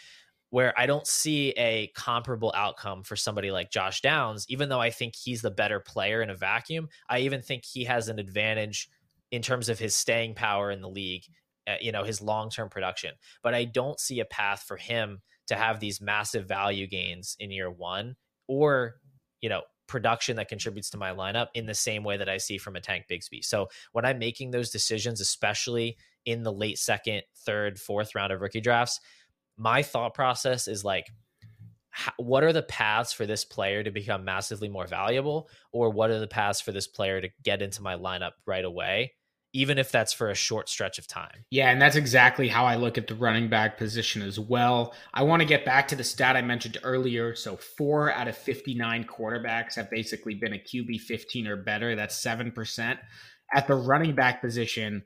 Where I don't see a comparable outcome for somebody like Josh Downs, even though I think he's the better player in a vacuum, I even think he has an advantage in terms of his staying power in the league, uh, you know, his long term production. But I don't see a path for him to have these massive value gains in year one or, you know, production that contributes to my lineup in the same way that I see from a Tank Bigsby. So when I'm making those decisions, especially in the late second, third, fourth round of rookie drafts, my thought process is like, what are the paths for this player to become massively more valuable or what are the paths for this player to get into my lineup right away even if that's for a short stretch of time. Yeah, and that's exactly how I look at the running back position as well. I want to get back to the stat I mentioned earlier. So, four out of 59 quarterbacks have basically been a QB 15 or better. That's 7%. At the running back position,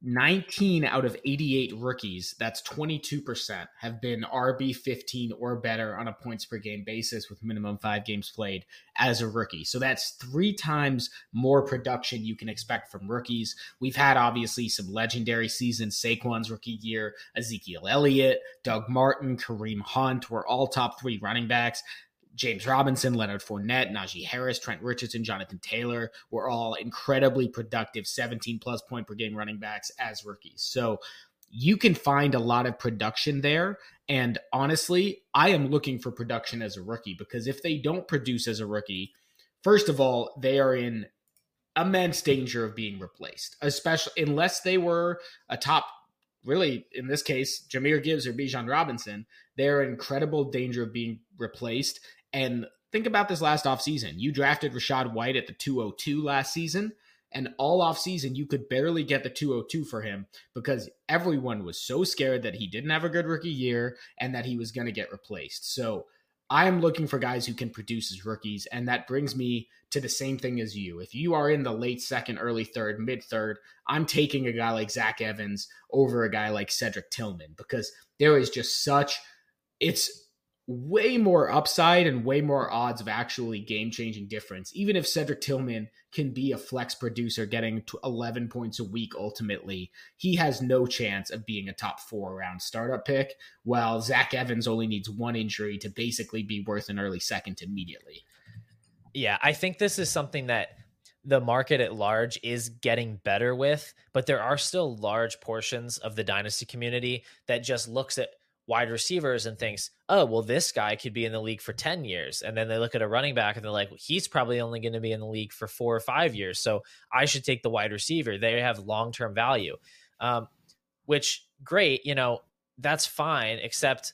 19 out of 88 rookies, that's 22%, have been RB 15 or better on a points per game basis with minimum five games played as a rookie. So that's three times more production you can expect from rookies. We've had obviously some legendary seasons Saquon's rookie year, Ezekiel Elliott, Doug Martin, Kareem Hunt were all top three running backs. James Robinson, Leonard Fournette, Najee Harris, Trent Richardson, Jonathan Taylor were all incredibly productive 17 plus point per game running backs as rookies. So you can find a lot of production there. And honestly, I am looking for production as a rookie because if they don't produce as a rookie, first of all, they are in immense danger of being replaced, especially unless they were a top really, in this case, Jahmyr Gibbs or Bijan Robinson, they're in incredible danger of being replaced. And think about this last offseason. You drafted Rachaad White at the 202 last season, and all offseason you could barely get the 202 for him because everyone was so scared that he didn't have a good rookie year and that he was going to get replaced. So I am looking for guys who can produce as rookies. And that brings me to the same thing as you. If you are in the late second, early third, mid third, I'm taking a guy like Zach Evans over a guy like Cedric Tillman because there is just such, it's way more upside and way more odds of actually game changing difference. Even if Cedric Tillman can be a flex producer getting 11 points a week ultimately, he has no chance of being a top four round startup pick, while Zach Evans only needs one injury to basically be worth an early second immediately. Yeah, I think this is something that the market at large is getting better with, but there are still large portions of the dynasty community that just looks at wide receivers and thinks, oh, well, this guy could be in the league for 10 years. And then they look at a running back and they're like, he's probably only going to be in the league for four or five years. So I should take the wide receiver. They have long term value, um, which great, you know, that's fine, except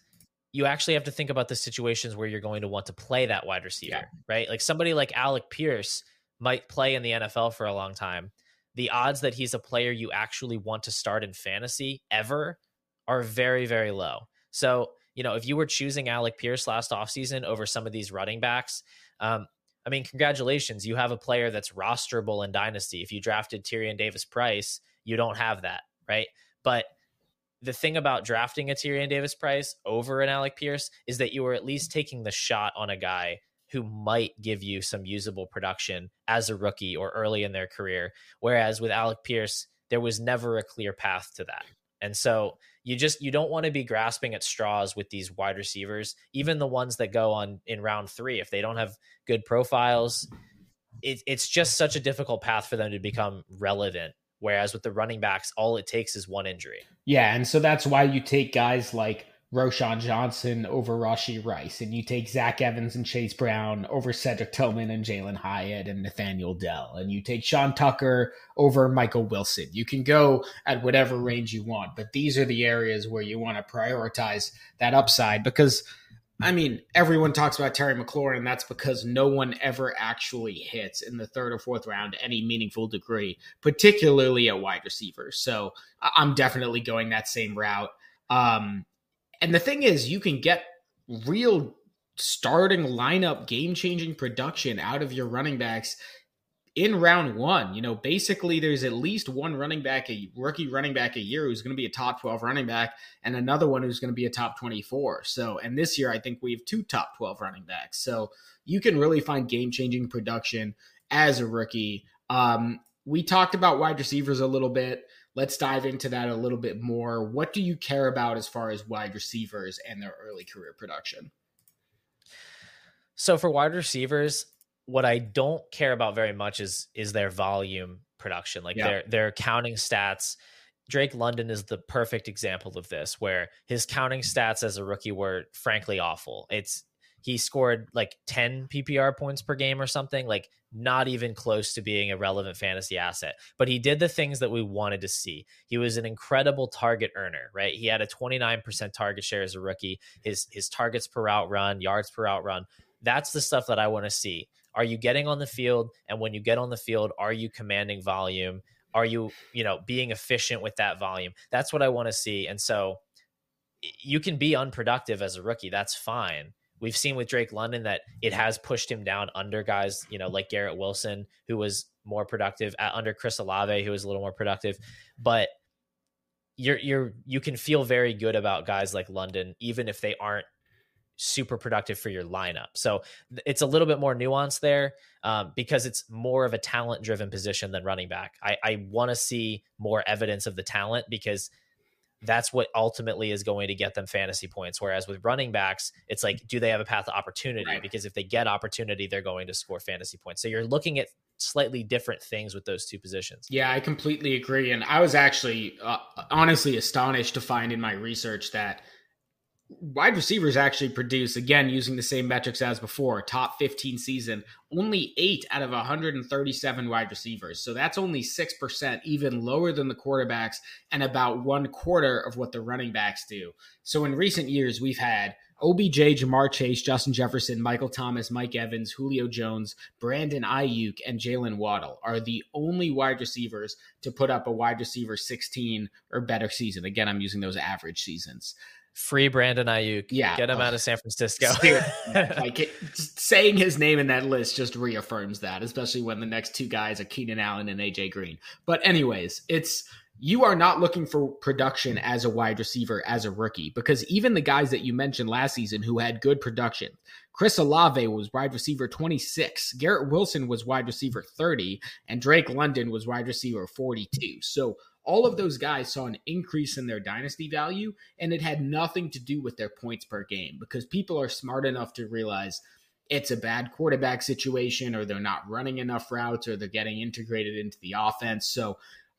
you actually have to think about the situations where you're going to want to play that wide receiver, yeah. right? Like somebody like Alec Pierce might play in the NFL for a long time. The odds that he's a player you actually want to start in fantasy ever are very, very low. So, you know, if you were choosing Alec Pierce last offseason over some of these running backs, um, I mean, congratulations. You have a player that's rosterable in Dynasty. If you drafted Tyrion Davis Price, you don't have that, right? But the thing about drafting a Tyrion Davis Price over an Alec Pierce is that you were at least taking the shot on a guy who might give you some usable production as a rookie or early in their career. Whereas with Alec Pierce, there was never a clear path to that. And so you just you don't want to be grasping at straws with these wide receivers, even the ones that go on in round three. If they don't have good profiles, it, it's just such a difficult path for them to become relevant. Whereas with the running backs, all it takes is one injury. Yeah, and so that's why you take guys like Roschon Johnson over Rashee Rice, and you take Zach Evans and Chase Brown over Cedric Tillman and Jalin Hyatt and Nathaniel Dell, and you take Sean Tucker over Michael Wilson. You can go at whatever range you want, but these are the areas where you want to prioritize that upside because. I mean, everyone talks about Terry McLaurin, and that's because no one ever actually hits in the third or fourth round any meaningful degree, particularly at wide receiver. So I'm definitely going that same route. Um, and the thing is, you can get real starting lineup game changing production out of your running backs in round one. You know, basically, there's at least one running back, a rookie running back a year who's going to be a top 12 running back, and another one who's going to be a top 24. So, and this year, I think we have two top 12 running backs. So, you can really find game changing production as a rookie. Um, we talked about wide receivers a little bit. Let's dive into that a little bit more. What do you care about as far as wide receivers and their early career production? So for wide receivers, what I don't care about very much is is their volume production, like yeah. their their counting stats. Drake London is the perfect example of this, where his counting stats as a rookie were frankly awful. It's he scored like 10 PPR points per game or something, like not even close to being a relevant fantasy asset. But he did the things that we wanted to see. He was an incredible target earner, right? He had a 29% target share as a rookie. His his targets per route run, yards per route run. That's the stuff that I want to see. Are you getting on the field? And when you get on the field, are you commanding volume? Are you, you know, being efficient with that volume? That's what I want to see. And so you can be unproductive as a rookie. That's fine We've seen with Drake London that it has pushed him down under guys, you know, like Garrett Wilson, who was more productive, at, under Chris Olave, who was a little more productive. But you're you're you can feel very good about guys like London, even if they aren't super productive for your lineup. So it's a little bit more nuanced there um, because it's more of a talent driven position than running back. I, I want to see more evidence of the talent because that's what ultimately is going to get them fantasy points. Whereas with running backs, it's like, do they have a path to opportunity? Right. Because if they get opportunity, they're going to score fantasy points. So you're looking at slightly different things with those two positions. Yeah, I completely agree. And I was actually uh, honestly astonished to find in my research that wide receivers actually produce, again, using the same metrics as before, top 15 season only eight out of 137 wide receivers. So that's only 6%, even lower than the quarterbacks, and about one quarter of what the running backs do. So in recent years, we've had OBJ, Ja'Marr Chase, Justin Jefferson, Michael Thomas, Mike Evans, Julio Jones, Brandon Aiyuk, and Jalen Waddle are the only wide receivers to put up a wide receiver 16 or better season. Again, I'm using those average seasons. Free Brandon Aiyuk. Yeah. Get him out of San Francisco. like it, saying his name in that list just reaffirms that, especially when the next two guys are Keenan Allen and AJ Green. But, anyways, it's you are not looking for production as a wide receiver as a rookie because even the guys that you mentioned last season who had good production, Chris Olave was wide receiver 26, Garrett Wilson was wide receiver 30, and Drake London was wide receiver 42. So all of those guys saw an increase in their dynasty value, and it had nothing to do with their points per game because people are smart enough to realize it's a bad quarterback situation or they're not running enough routes or they're getting integrated into the offense. So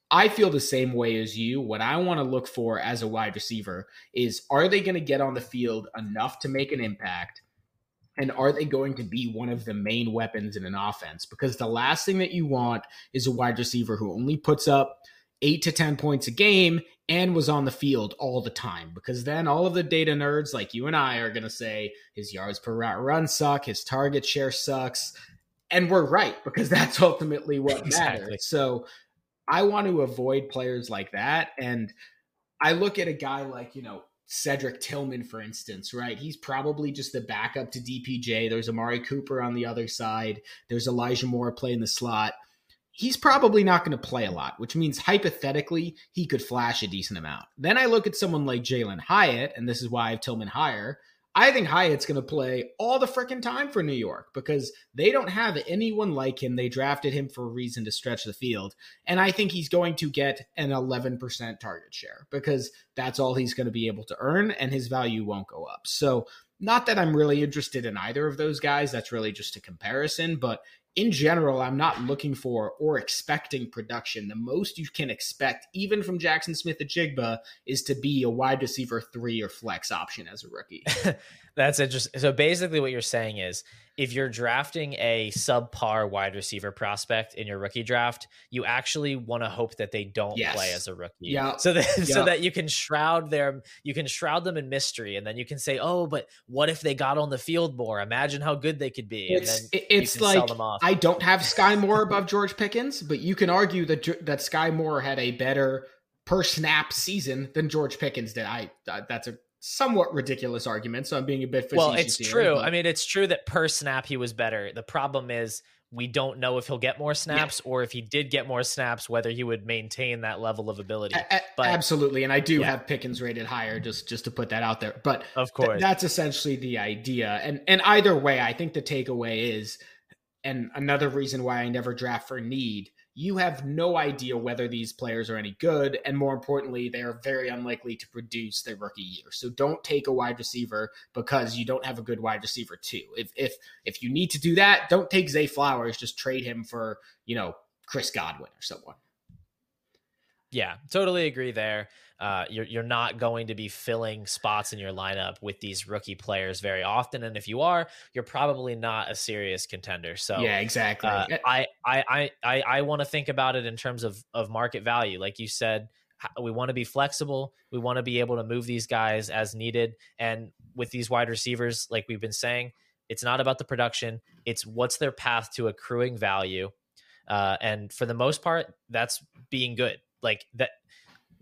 I feel the same way as you. What I want to look for as a wide receiver is are they going to get on the field enough to make an impact? And are they going to be one of the main weapons in an offense? Because the last thing that you want is a wide receiver who only puts up eight to 10 points a game and was on the field all the time because then all of the data nerds like you and I are going to say his yards per route run suck, his target share sucks. And we're right because that's ultimately what exactly. matters. So I want to avoid players like that. And I look at a guy like, you know, Cedric Tillman, for instance, right? He's probably just the backup to DPJ. There's Amari Cooper on the other side. There's Elijah Moore playing the slot he's probably not going to play a lot, which means hypothetically he could flash a decent amount. Then I look at someone like Jalin Hyatt, and this is why I have Tillman higher. I think Hyatt's going to play all the freaking time for New York because they don't have anyone like him. They drafted him for a reason to stretch the field. And I think he's going to get an 11% target share because that's all he's going to be able to earn and his value won't go up. So, not that I'm really interested in either of those guys. That's really just a comparison. But in general, I'm not looking for or expecting production. The most you can expect, even from Jackson Smith-Njigba, is to be a wide receiver three or flex option as a rookie. That's interesting. So basically, what you're saying is if you're drafting a subpar wide receiver prospect in your rookie draft, you actually want to hope that they don't yes. play as a rookie. Yeah. So that yeah. so that you can shroud their you can shroud them in mystery, and then you can say, oh, but what if they got on the field more? Imagine how good they could be. It's, and then it's like I don't have Skyy Moore above George Pickens, but you can argue that that Skyy Moore had a better per snap season than George Pickens did. I that's a somewhat ridiculous argument, so I'm being a bit facetious. Well, it's here, true. But... I mean, it's true that per snap he was better. The problem is we don't know if he'll get more snaps yeah. or if he did get more snaps, whether he would maintain that level of ability. A- but, absolutely, and I do yeah. have Pickens rated higher, just just to put that out there. But of course, th- that's essentially the idea. And and either way, I think the takeaway is, and another reason why I never draft for need you have no idea whether these players are any good. And more importantly, they are very unlikely to produce their rookie year. So don't take a wide receiver because you don't have a good wide receiver too. If if if you need to do that, don't take Zay Flowers, just trade him for, you know, Chris Godwin or someone. Yeah, totally agree there. Uh, you're you're not going to be filling spots in your lineup with these rookie players very often, and if you are, you're probably not a serious contender. So yeah, exactly. Uh, I I I I want to think about it in terms of of market value, like you said. We want to be flexible. We want to be able to move these guys as needed. And with these wide receivers, like we've been saying, it's not about the production. It's what's their path to accruing value. Uh, and for the most part, that's being good. Like that,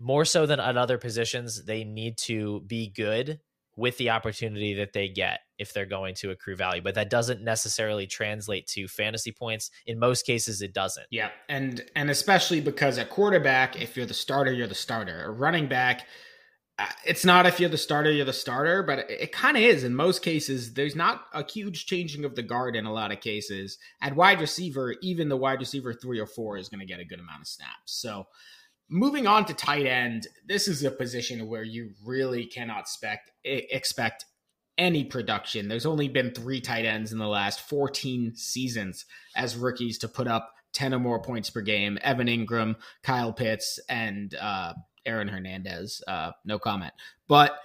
more so than at other positions, they need to be good with the opportunity that they get if they're going to accrue value. But that doesn't necessarily translate to fantasy points. In most cases, it doesn't. Yeah, and and especially because at quarterback, if you're the starter, you're the starter. A running back, uh, it's not if you're the starter, you're the starter, but it, it kind of is in most cases. There's not a huge changing of the guard in a lot of cases. At wide receiver, even the wide receiver three or four is going to get a good amount of snaps. So Moving on to tight end, this is a position where you really cannot expect expect any production. There's only been three tight ends in the last 14 seasons as rookies to put up 10 or more points per game. Evan Engram, Kyle Pitts, and uh, Aaron Hernandez. Uh, no comment. But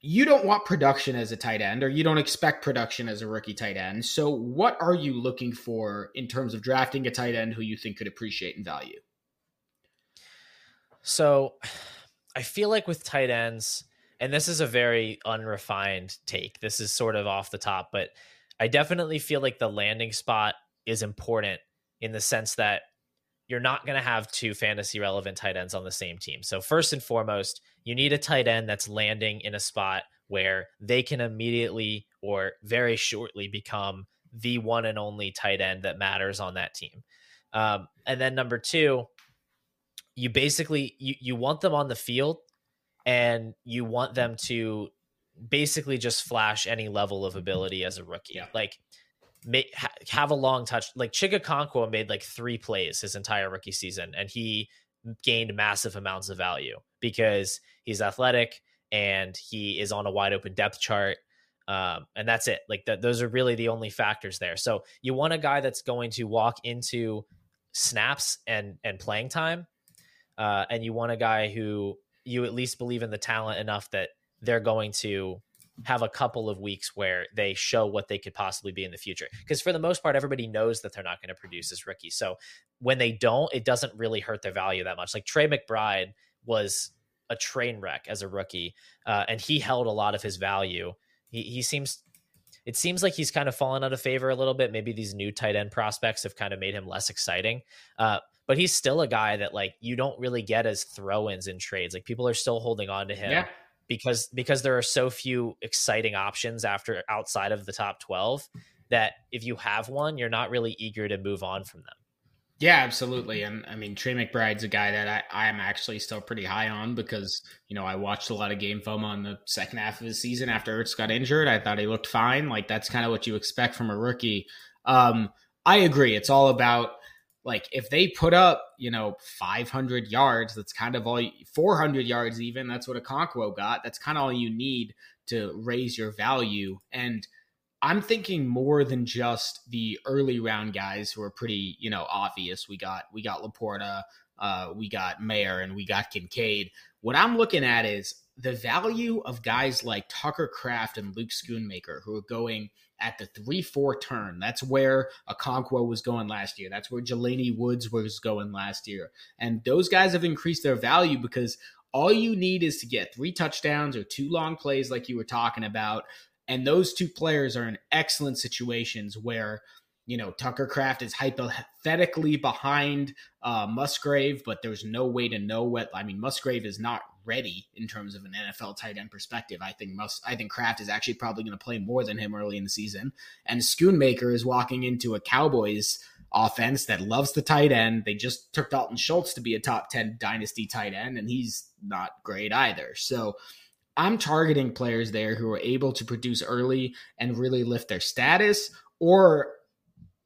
you don't want production as a tight end, or you don't expect production as a rookie tight end. So, what are you looking for in terms of drafting a tight end who you think could appreciate in value? So, I feel like with tight ends, and this is a very unrefined take. This is sort of off the top, but I definitely feel like the landing spot is important in the sense that you're not going to have two fantasy relevant tight ends on the same team. So, first and foremost, you need a tight end that's landing in a spot where they can immediately or very shortly become the one and only tight end that matters on that team. Um, and then number two, you basically you, you want them on the field and you want them to basically just flash any level of ability as a rookie. Yeah. Like make, ha, have a long touch. Like Chig Okonkwo made like three plays his entire rookie season, and he gained massive amounts of value because he's athletic and he is on a wide open depth chart. Um, and that's it. Like th- those are really the only factors there. So you want a guy that's going to walk into snaps and and playing time, uh, and you want a guy who you at least believe in the talent enough that they're going to have a couple of weeks where they show what they could possibly be in the future. Because for the most part, everybody knows that they're not going to produce as rookies. So when they don't, it doesn't really hurt their value that much. Like Trey McBride was a train wreck as a rookie, uh, and he held a lot of his value. He, he seems. It seems like he's kind of fallen out of favor a little bit. Maybe these new tight end prospects have kind of made him less exciting. Uh, but he's still a guy that like you don't really get as throw-ins in trades. Like people are still holding on to him. Yeah because because there are so few exciting options after outside of the top 12 that if you have one you're not really eager to move on from them yeah absolutely and i mean trey mcbride's a guy that i i'm actually still pretty high on because you know i watched a lot of game film on the second half of the season after Ertz got injured i thought he looked fine like that's kind of what you expect from a rookie um i agree it's all about like if they put up, you know, 500 yards, that's kind of all 400 yards even. That's what Okonkwo got. That's kind of all you need to raise your value. And I'm thinking more than just the early round guys who are pretty, you know, obvious. We got we got Laporta, uh, we got Mayer, and we got Kincaid. What I'm looking at is the value of guys like Tucker Kraft and Luke Schoonmaker, who are going at the 3 4 turn. That's where Okonkwo was going last year. That's where Jelani Woods was going last year. And those guys have increased their value because all you need is to get three touchdowns or two long plays, like you were talking about. And those two players are in excellent situations where you know, Tucker Kraft is hypothetically behind uh, Musgrave, but there's no way to know what. I mean, Musgrave is not ready in terms of an NFL tight end perspective. I think Mus, I think Kraft is actually probably going to play more than him early in the season, and Schoonmaker is walking into a Cowboys offense that loves the tight end. They just took Dalton Schultz to be a top ten dynasty tight end, and he's not great either. So. I'm targeting players there who are able to produce early and really lift their status, or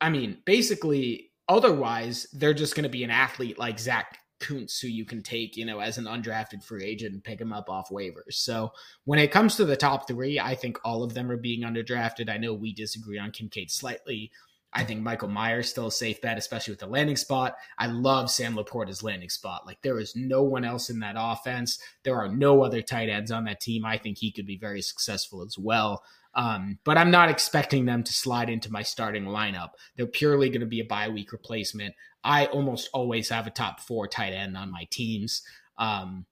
I mean, basically, otherwise, they're just going to be an athlete like Zach Kuntz, who you can take, you know, as an undrafted free agent and pick him up off waivers. So when it comes to the top three, I think all of them are being underdrafted. I know we disagree on Kincaid slightly. I think Michael Mayer's still a safe bet, especially with the landing spot. I love Sam Laporta's landing spot. Like there is no one else in that offense. There are no other tight ends on that team. I think he could be very successful as well. Um, but I'm not expecting them to slide into my starting lineup. They're purely going to be a bye week replacement. I almost always have a top four tight end on my teams, um,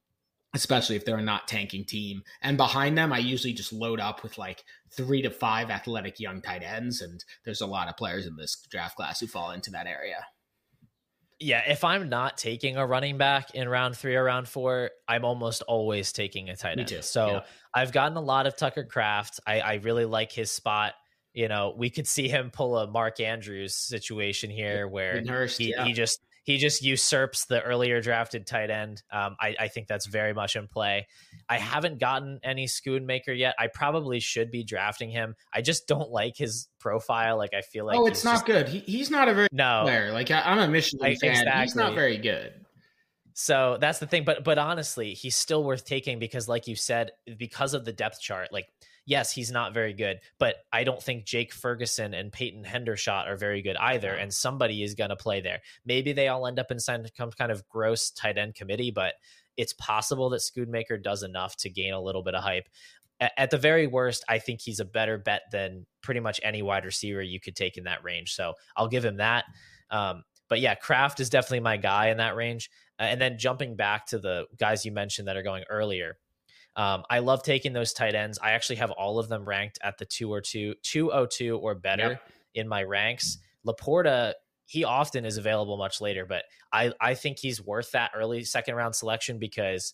especially if they're a not tanking team. And behind them, I usually just load up with like three to five athletic young tight ends. And there's a lot of players in this draft class who fall into that area. Yeah, if I'm not taking a running back in round three or round four, I'm almost always taking a tight end. Too. So yeah. I've gotten a lot of Tucker Kraft. I, I really like his spot. You know, we could see him pull a Mark Andrews situation here where he, yeah. he just he just usurps the earlier drafted tight end. Um, I, I, think that's very much in play. I haven't gotten any Schoonmaker yet. I probably should be drafting him. I just don't like his profile. Like I feel like oh, it's not just, good. He, he's not a very no player. Like I, am a Michigan I, fan. Exactly. He's not very good. So that's the thing. But but honestly, he's still worth taking because, like you said, because of the depth chart. Like yes, he's not very good, but I don't think Jake Ferguson and Peyton Hendershot are very good either. And somebody is going to play there. Maybe they all end up in some kind of gross tight end committee, but it's possible that Schoonmaker does enough to gain a little bit of hype. at, at the very worst, I think he's a better bet than pretty much any wide receiver you could take in that range. So I'll give him that. Um, but yeah, Kraft is definitely my guy in that range. Uh, and then jumping back to the guys you mentioned that are going earlier, um, I love taking those tight ends. I actually have all of them ranked at the two or two, two o two or better yep. in my ranks. Laporta, he often is available much later, but I I think he's worth that early second round selection because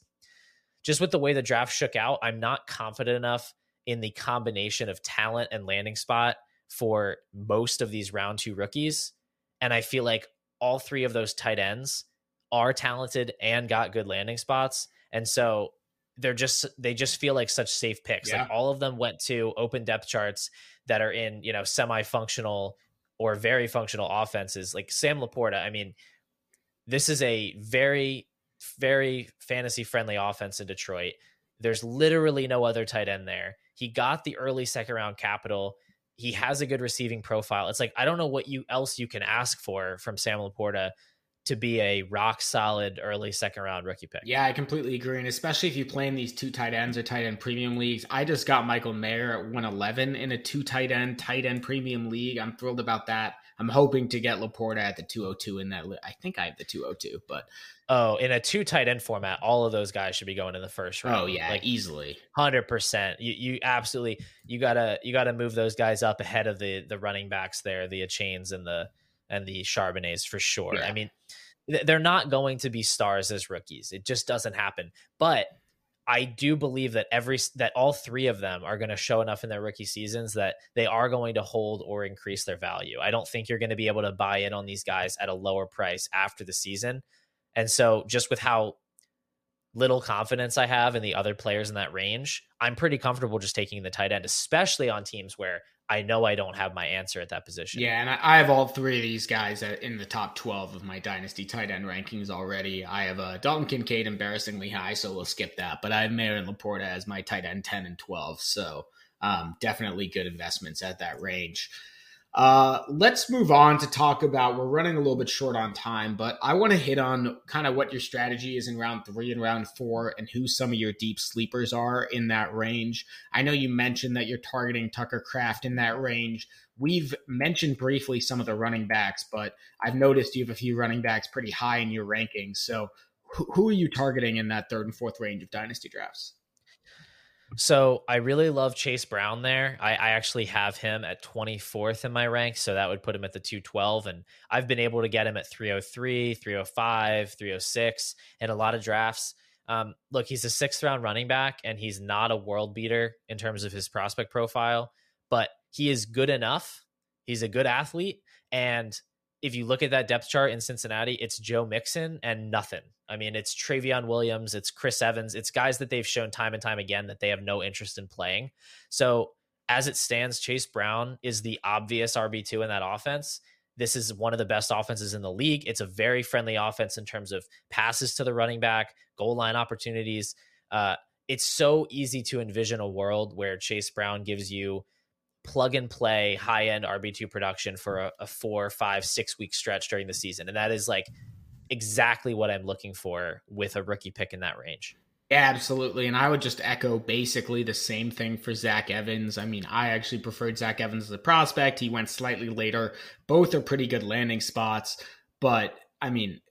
just with the way the draft shook out, I'm not confident enough in the combination of talent and landing spot for most of these round two rookies. And I feel like all three of those tight ends are talented and got good landing spots. And so they're just they just feel like such safe picks. Yeah. Like all of them went to open depth charts that are in, you know, semi-functional or very functional offenses. Like Sam Laporta, I mean, this is a very very fantasy friendly offense in Detroit. There's literally no other tight end there. He got the early second round capital. He has a good receiving profile. It's like I don't know what you else you can ask for from Sam Laporta to be a rock solid early second round rookie pick. Yeah, I completely agree. And especially if you play in these two tight ends or tight end premium leagues. I just got Michael Mayer at 111 in a two tight end, tight end premium league. I'm thrilled about that. I'm hoping to get Laporta at the 202 in that. Li- I think I have the 202, but oh, in a two tight end format, all of those guys should be going in the first oh, round. Oh yeah, like easily, hundred percent. You you absolutely you gotta you gotta move those guys up ahead of the the running backs there, the Chains and the and the Charbonnets for sure. Yeah. I mean, they're not going to be stars as rookies. It just doesn't happen. But I do believe that every that all three of them are going to show enough in their rookie seasons that they are going to hold or increase their value. I don't think you're going to be able to buy in on these guys at a lower price after the season. And so just with how little confidence I have in the other players in that range, I'm pretty comfortable just taking the tight end, especially on teams where I know I don't have my answer at that position. Yeah, and I have all three of these guys in the top 12 of my dynasty tight end rankings already. I have uh, Dalton Kincaid embarrassingly high, so we'll skip that. But I have Marin Laporta as my tight end 10 and 12, so um, definitely good investments at that range. Uh, let's move on to talk about. We're running a little bit short on time, but I want to hit on kind of what your strategy is in round three and round four, and who some of your deep sleepers are in that range. I know you mentioned that you're targeting Tucker Kraft in that range. We've mentioned briefly some of the running backs, but I've noticed you have a few running backs pretty high in your rankings. So, who are you targeting in that third and fourth range of dynasty drafts? So I really love Chase Brown there. I, I, actually have him at 24th in my rank. So that would put him at the 212. And I've been able to get him at 303, 305, 306 in a lot of drafts. Um, look, he's a sixth round running back and he's not a world beater in terms of his prospect profile, but he is good enough. He's a good athlete. And if you look at that depth chart in Cincinnati, it's Joe Mixon and nothing. I mean, it's Trayveon Williams, it's Chris Evans, it's guys that they've shown time and time again that they have no interest in playing. So, as it stands, Chase Brown is the obvious RB2 in that offense. This is one of the best offenses in the league. It's a very friendly offense in terms of passes to the running back, goal line opportunities. Uh, it's so easy to envision a world where Chase Brown gives you plug and play high end RB2 production for a, a, four, five, six week stretch during the season. And that is like exactly what I'm looking for with a rookie pick in that range. Yeah, absolutely. And I would just echo basically the same thing for Zach Evans. I mean, I actually preferred Zach Evans as a prospect. He went slightly later. Both are pretty good landing spots. But I mean,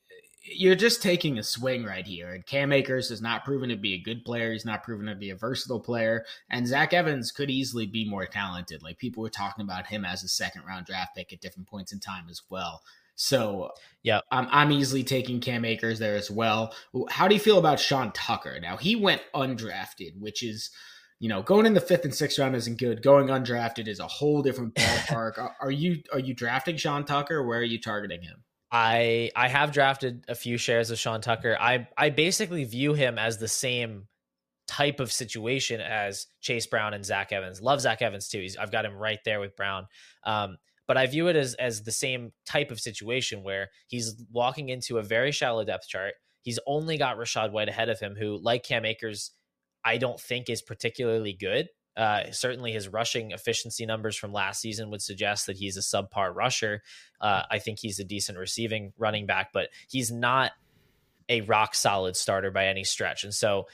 you're just taking a swing right here. And Cam Akers has not proven to be a good player. He's not proven to be a versatile player. And Zach Evans could easily be more talented. Like people were talking about him as a second round draft pick at different points in time as well. So yeah, I'm, I'm easily taking Cam Akers there as well. How do you feel about Sean Tucker? Now he went undrafted, which is you know, going in the fifth and sixth round isn't good. Going undrafted is a whole different ballpark. are, are, you are you drafting Sean Tucker? where are you targeting him? I I have drafted a few shares of Sean Tucker. I I basically view him as the same type of situation as Chase Brown and Zach Evans. Love Zach Evans too. He's, I've got him right there with Brown. Um, but I view it as as the same type of situation where he's walking into a very shallow depth chart. He's only got Rachaad White ahead of him, who, like Cam Akers, I don't think is particularly good. Uh, certainly, his rushing efficiency numbers from last season would suggest that he's a subpar rusher. Uh, I think he's a decent receiving running back, but he's not a rock solid starter by any stretch. And so,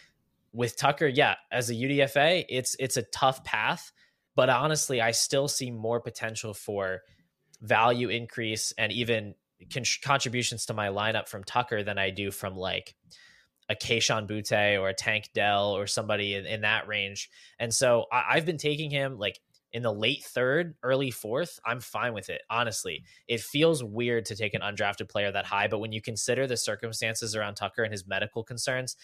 with Tucker, yeah, as a UDFA, it's it's a tough path, but honestly, I still see more potential for value increase and even con- contributions to my lineup from Tucker than I do from like a Kayshon Boutte or a Tank Dell or somebody in, in that range. And so I, I've been taking him like in the late third, early fourth, I'm fine with it. Honestly, it feels weird to take an undrafted player that high, but when you consider the circumstances around Tucker and his medical concerns,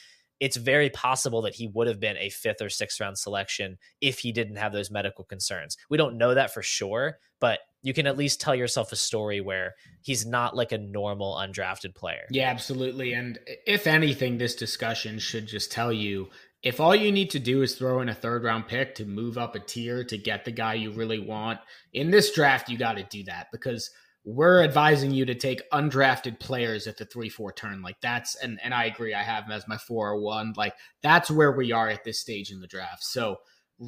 it's very possible that he would have been a fifth or sixth round selection if he didn't have those medical concerns. We don't know that for sure, but you can at least tell yourself a story where he's not like a normal undrafted player. Yeah, absolutely. And if anything, this discussion should just tell you if all you need to do is throw in a third round pick to move up a tier to get the guy you really want in this draft, you got to do that because we're advising you to take undrafted players at the 3-4 turn like that's and and I agree I have him as my four one. like that's where we are at this stage in the draft so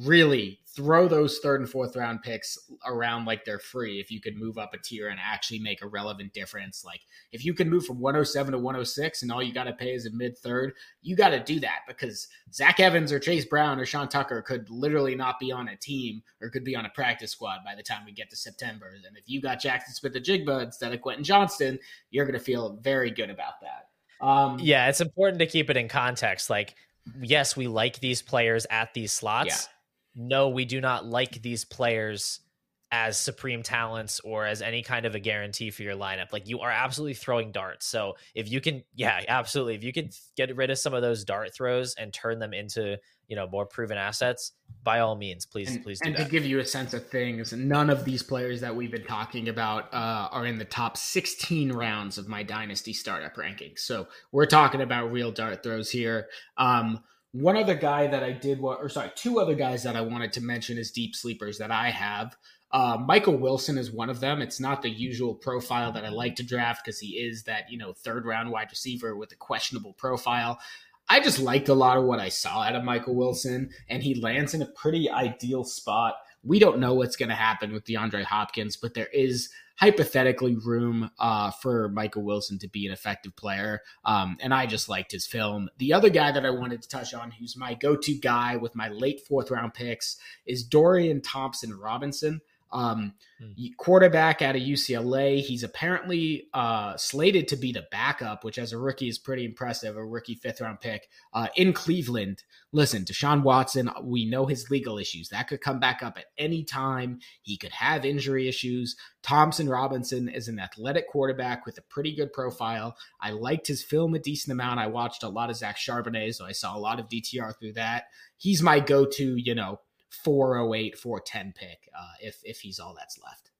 really throw those third and fourth round picks around like they're free if you could move up a tier and actually make a relevant difference. Like if you can move from 107 to 106 and all you got to pay is a mid third you got to do that because zach evans or chase brown or sean tucker could literally not be on a team or could be on a practice squad by the time we get to september. And if you got jaxon smith-njigba instead of quentin johnston you're going to feel very good about that. Um, yeah it's important to keep it in context. Like yes we like these players at these slots yeah no, we do not like these players as supreme talents or as any kind of a guarantee for your lineup. Like you are absolutely throwing darts. So if you can, yeah, absolutely. If you can get rid of some of those dart throws and turn them into, you know, more proven assets, by all means, please, and, please do and that. to give you a sense of things, none of these players that we've been talking about uh, are in the top 16 rounds of my dynasty startup rankings. So we're talking about real dart throws here. Um, one other guy that I did, or sorry, two other guys that I wanted to mention as deep sleepers that I have. Uh, Michael Wilson is one of them. It's not the usual profile that I like to draft because he is that you know third round wide receiver with a questionable profile. I just liked a lot of what I saw out of Michael Wilson, and he lands in a pretty ideal spot. We don't know what's going to happen with DeAndre Hopkins, but there is hypothetically room uh, for Michael Wilson to be an effective player. Um, and I just liked his film. The other guy that I wanted to touch on, who's my go to guy with my late fourth round picks, is Dorian Thompson Robinson. Um, hmm. quarterback out of UCLA. He's apparently uh, slated to be the backup, which as a rookie is pretty impressive. A rookie fifth round pick uh, in Cleveland. Listen, Deshaun Watson, we know his legal issues. That could come back up at any time. He could have injury issues. Thompson Robinson is an athletic quarterback with a pretty good profile. I liked his film a decent amount. I watched a lot of Zach Charbonnet, so I saw a lot of DTR through that. He's my go to, you know, 408, 410 pick uh, if if he's all that's left.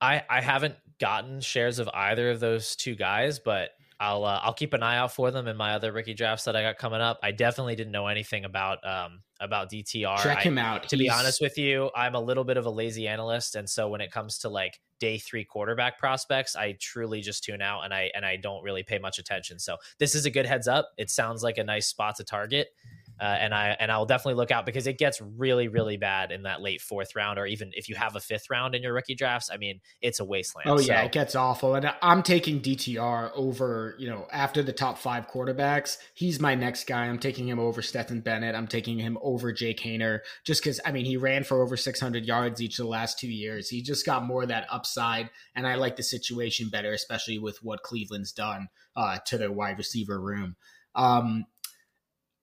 I I haven't gotten shares of either of those two guys, but I'll uh, I'll keep an eye out for them in my other rookie drafts that I got coming up. I definitely didn't know anything about um about DTR. Check I, him out. To He's... be honest with you, I'm a little bit of a lazy analyst, and so when it comes to like day three quarterback prospects, I truly just tune out and I and I don't really pay much attention. So this is a good heads up. It sounds like a nice spot to target uh, and I and I'll definitely look out because it gets really really bad in that late fourth round, or even if you have a fifth round in your rookie drafts. I mean, it's a wasteland. Oh yeah, so. it gets awful. And I'm taking DTR over you know after the top five quarterbacks. He's my next guy. I'm taking him over Stetson Bennett. I'm taking him over Jake Haener just because I mean he ran for over 600 yards each of the last two years. He just got more of that upside, and I like the situation better, especially with what Cleveland's done uh, to their wide receiver room. Um,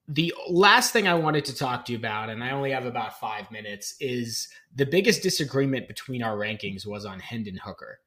the last thing I wanted to talk to you about, and I only have about five minutes, is the biggest disagreement between our rankings was on Hendon Hooker,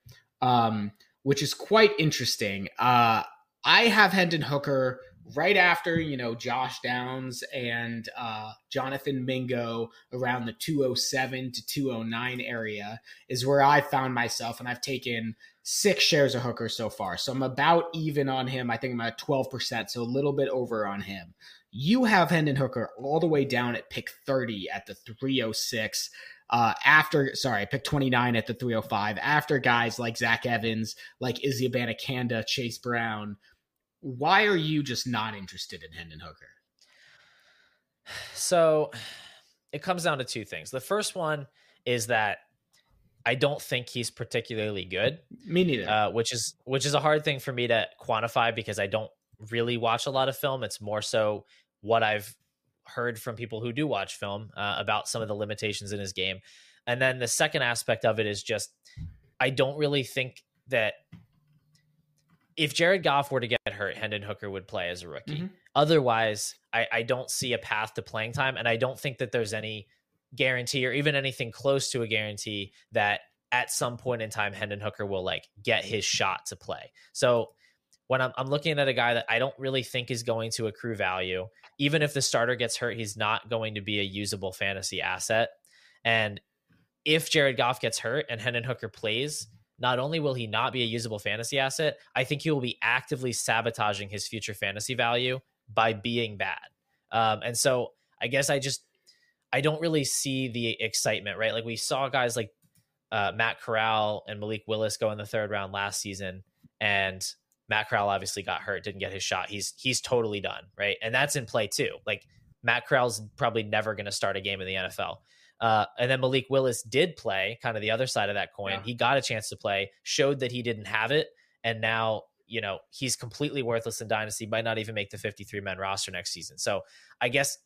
um, which is quite interesting. Uh, I have Hendon Hooker right after you know Josh Downs and uh, Jonathan Mingo around the 207 to 209 area is where I found myself, and I've taken six shares of Hooker so far. So I'm about even on him. I think I'm at 12%, so a little bit over on him. You have Hendon Hooker all the way down at pick 30 at the 306. Uh, after, sorry, pick 29 at the 305. After guys like Zach Evans, like Izzy Abanikanda, Chase Brown. Why are you just not interested in Hendon Hooker? So it comes down to two things. The first one is that I don't think he's particularly good. Me neither. Uh, which is which is a hard thing for me to quantify because I don't really watch a lot of film. It's more so what I've heard from people who do watch film uh, about some of the limitations in his game. And then the second aspect of it is just I don't really think that if Jared Goff were to get hurt, Hendon Hooker would play as a rookie. Mm-hmm. Otherwise, I, I don't see a path to playing time, and I don't think that there's any guarantee or even anything close to a guarantee that at some point in time Hendon Hooker will like get his shot to play. So when I'm, I'm looking at a guy that I don't really think is going to accrue value, even if the starter gets hurt, he's not going to be a usable fantasy asset. And if Jared Goff gets hurt and Hendon Hooker plays, not only will he not be a usable fantasy asset, I think he will be actively sabotaging his future fantasy value by being bad. Um, and so I guess I just I don't really see the excitement, right? Like we saw guys like uh, Matt Corral and Malik Willis go in the third round last season, and Matt Corral obviously got hurt, didn't get his shot. He's he's totally done, right? And that's in play too. Like Matt Corral's probably never going to start a game in the NFL. Uh, and then Malik Willis did play, kind of the other side of that coin. Yeah. He got a chance to play, showed that he didn't have it, and now you know he's completely worthless in dynasty. Might not even make the 53 man roster next season. So I guess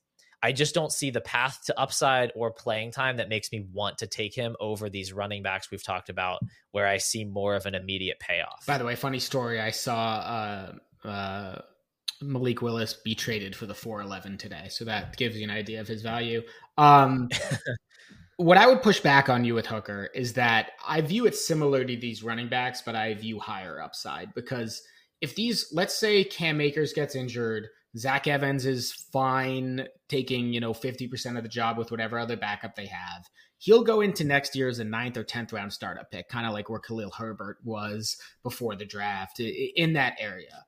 I just don't see the path to upside or playing time that makes me want to take him over these running backs we've talked about, where I see more of an immediate payoff. By the way, funny story. I saw uh, uh, Malik Willis be traded for the 411 today, so that gives you an idea of his value. Um, what I would push back on you with Hooker is that I view it similar to these running backs, but I view higher upside because if these, let's say Cam Akers gets injured Zach Evans is fine taking, you know, 50% of the job with whatever other backup they have. He'll go into next year as a ninth or 10th round startup pick, kind of like where Khalil Herbert was before the draft in that area.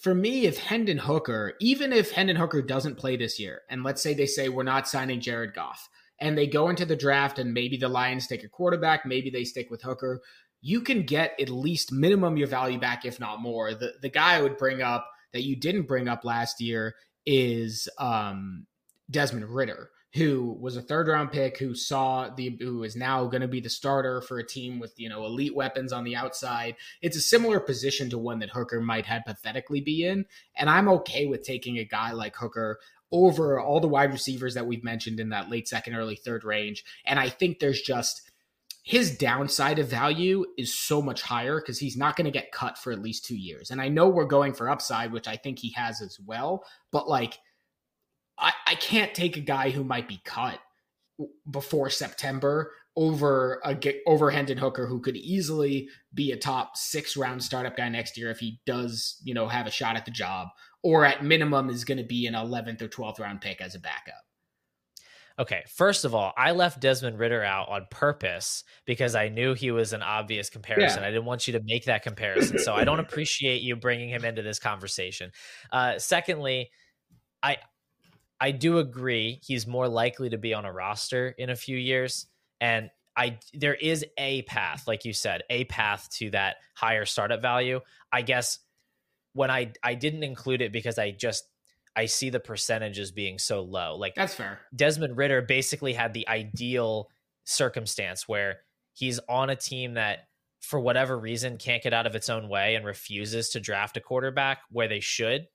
For me, if Hendon Hooker, even if Hendon Hooker doesn't play this year, and let's say they say we're not signing Jared Goff, and they go into the draft and maybe the Lions take a quarterback, maybe they stick with Hooker, you can get at least minimum your value back, if not more. The the guy I would bring up that you didn't bring up last year is um, Desmond Ridder, who was a third round pick, who saw the who is now going to be the starter for a team with you know elite weapons on the outside. It's a similar position to one that Hooker might hypothetically be in, and I'm okay with taking a guy like Hooker over all the wide receivers that we've mentioned in that late second, early third range. And I think there's just his downside of value is so much higher because he's not going to get cut for at least two years. And I know we're going for upside, which I think he has as well. But like, I, I can't take a guy who might be cut before September over a over Hendon Hooker, who could easily be a top six round startup guy next year if he does, you know, have a shot at the job, or at minimum is going to be an 11th or 12th round pick as a backup. Okay, first of all, I left Desmond Ridder out on purpose because I knew he was an obvious comparison. Yeah. I didn't want you to make that comparison. so I don't appreciate you bringing him into this conversation. Uh, secondly, I I do agree he's more likely to be on a roster in a few years and I there is a path like you said, a path to that higher startup value. I guess when I I didn't include it because I just I see the percentages being so low. Like that's fair. Desmond Ridder basically had the ideal circumstance where he's on a team that for whatever reason can't get out of its own way and refuses to draft a quarterback where they should.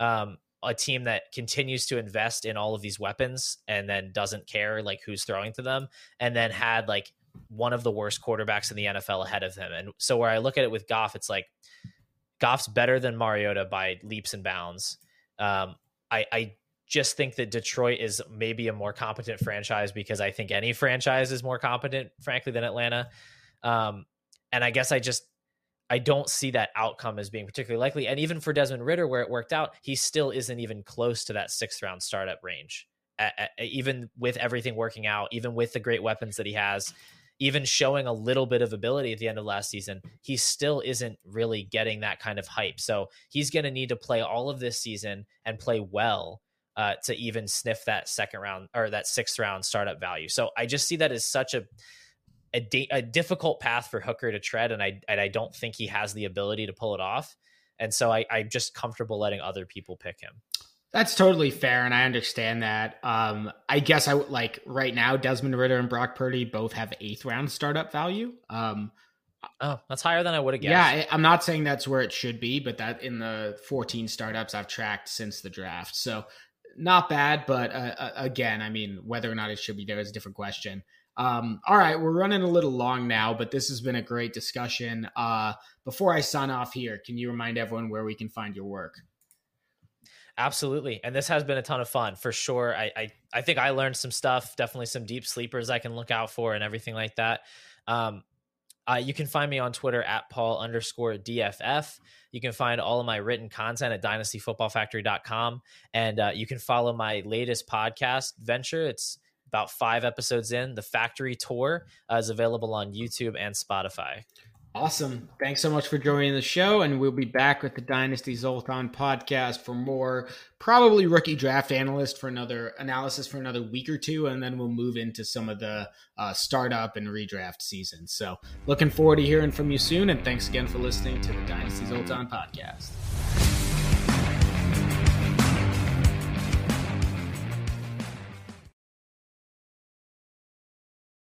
Um, a team that continues to invest in all of these weapons and then doesn't care like who's throwing to them and then had like one of the worst quarterbacks in the NFL ahead of him. And so where I look at it with Goff, it's like Goff's better than Mariota by leaps and bounds. Um, I, I just think that Detroit is maybe a more competent franchise because I think any franchise is more competent, frankly, than Atlanta. Um, and I guess I just I don't see that outcome as being particularly likely. And even for Desmond Ridder, where it worked out, he still isn't even close to that sixth round startup range. At, at, even with everything working out, even with the great weapons that he has, even showing a little bit of ability at the end of last season, he still isn't really getting that kind of hype. So he's going to need to play all of this season and play well uh, to even sniff that second round or that sixth round startup value. So I just see that as such a a, a difficult path for Hooker to tread, and I and I don't think he has the ability to pull it off. And so I, I'm just comfortable letting other people pick him. That's totally fair, and I understand that. Um, I guess I would like right now Desmond Ridder and Brock Purdy both have eighth round startup value. Um, oh, that's higher than I would have guessed. Yeah, I'm not saying that's where it should be, but that in the 14 startups I've tracked since the draft. So not bad, but uh, uh, again, I mean, whether or not it should be there is a different question. Um, all right, we're running a little long now, but this has been a great discussion. Uh, before I sign off here, can you remind everyone where we can find your work? Absolutely. And this has been a ton of fun for sure. I, I, I think I learned some stuff, definitely some deep sleepers I can look out for and everything like that. Um, uh, you can find me on Twitter at Paul underscore DFF. You can find all of my written content at dynastyfootballfactory.com. And uh, you can follow my latest podcast venture. It's about five episodes in. The Factory Tour uh, is available on YouTube and Spotify. Awesome. Thanks so much for joining the show. And we'll be back with the Dynasty Zoltan podcast for more, probably rookie draft analyst for another analysis for another week or two. And then we'll move into some of the uh, startup and redraft season. So looking forward to hearing from you soon. And thanks again for listening to the Dynasty Zoltan podcast.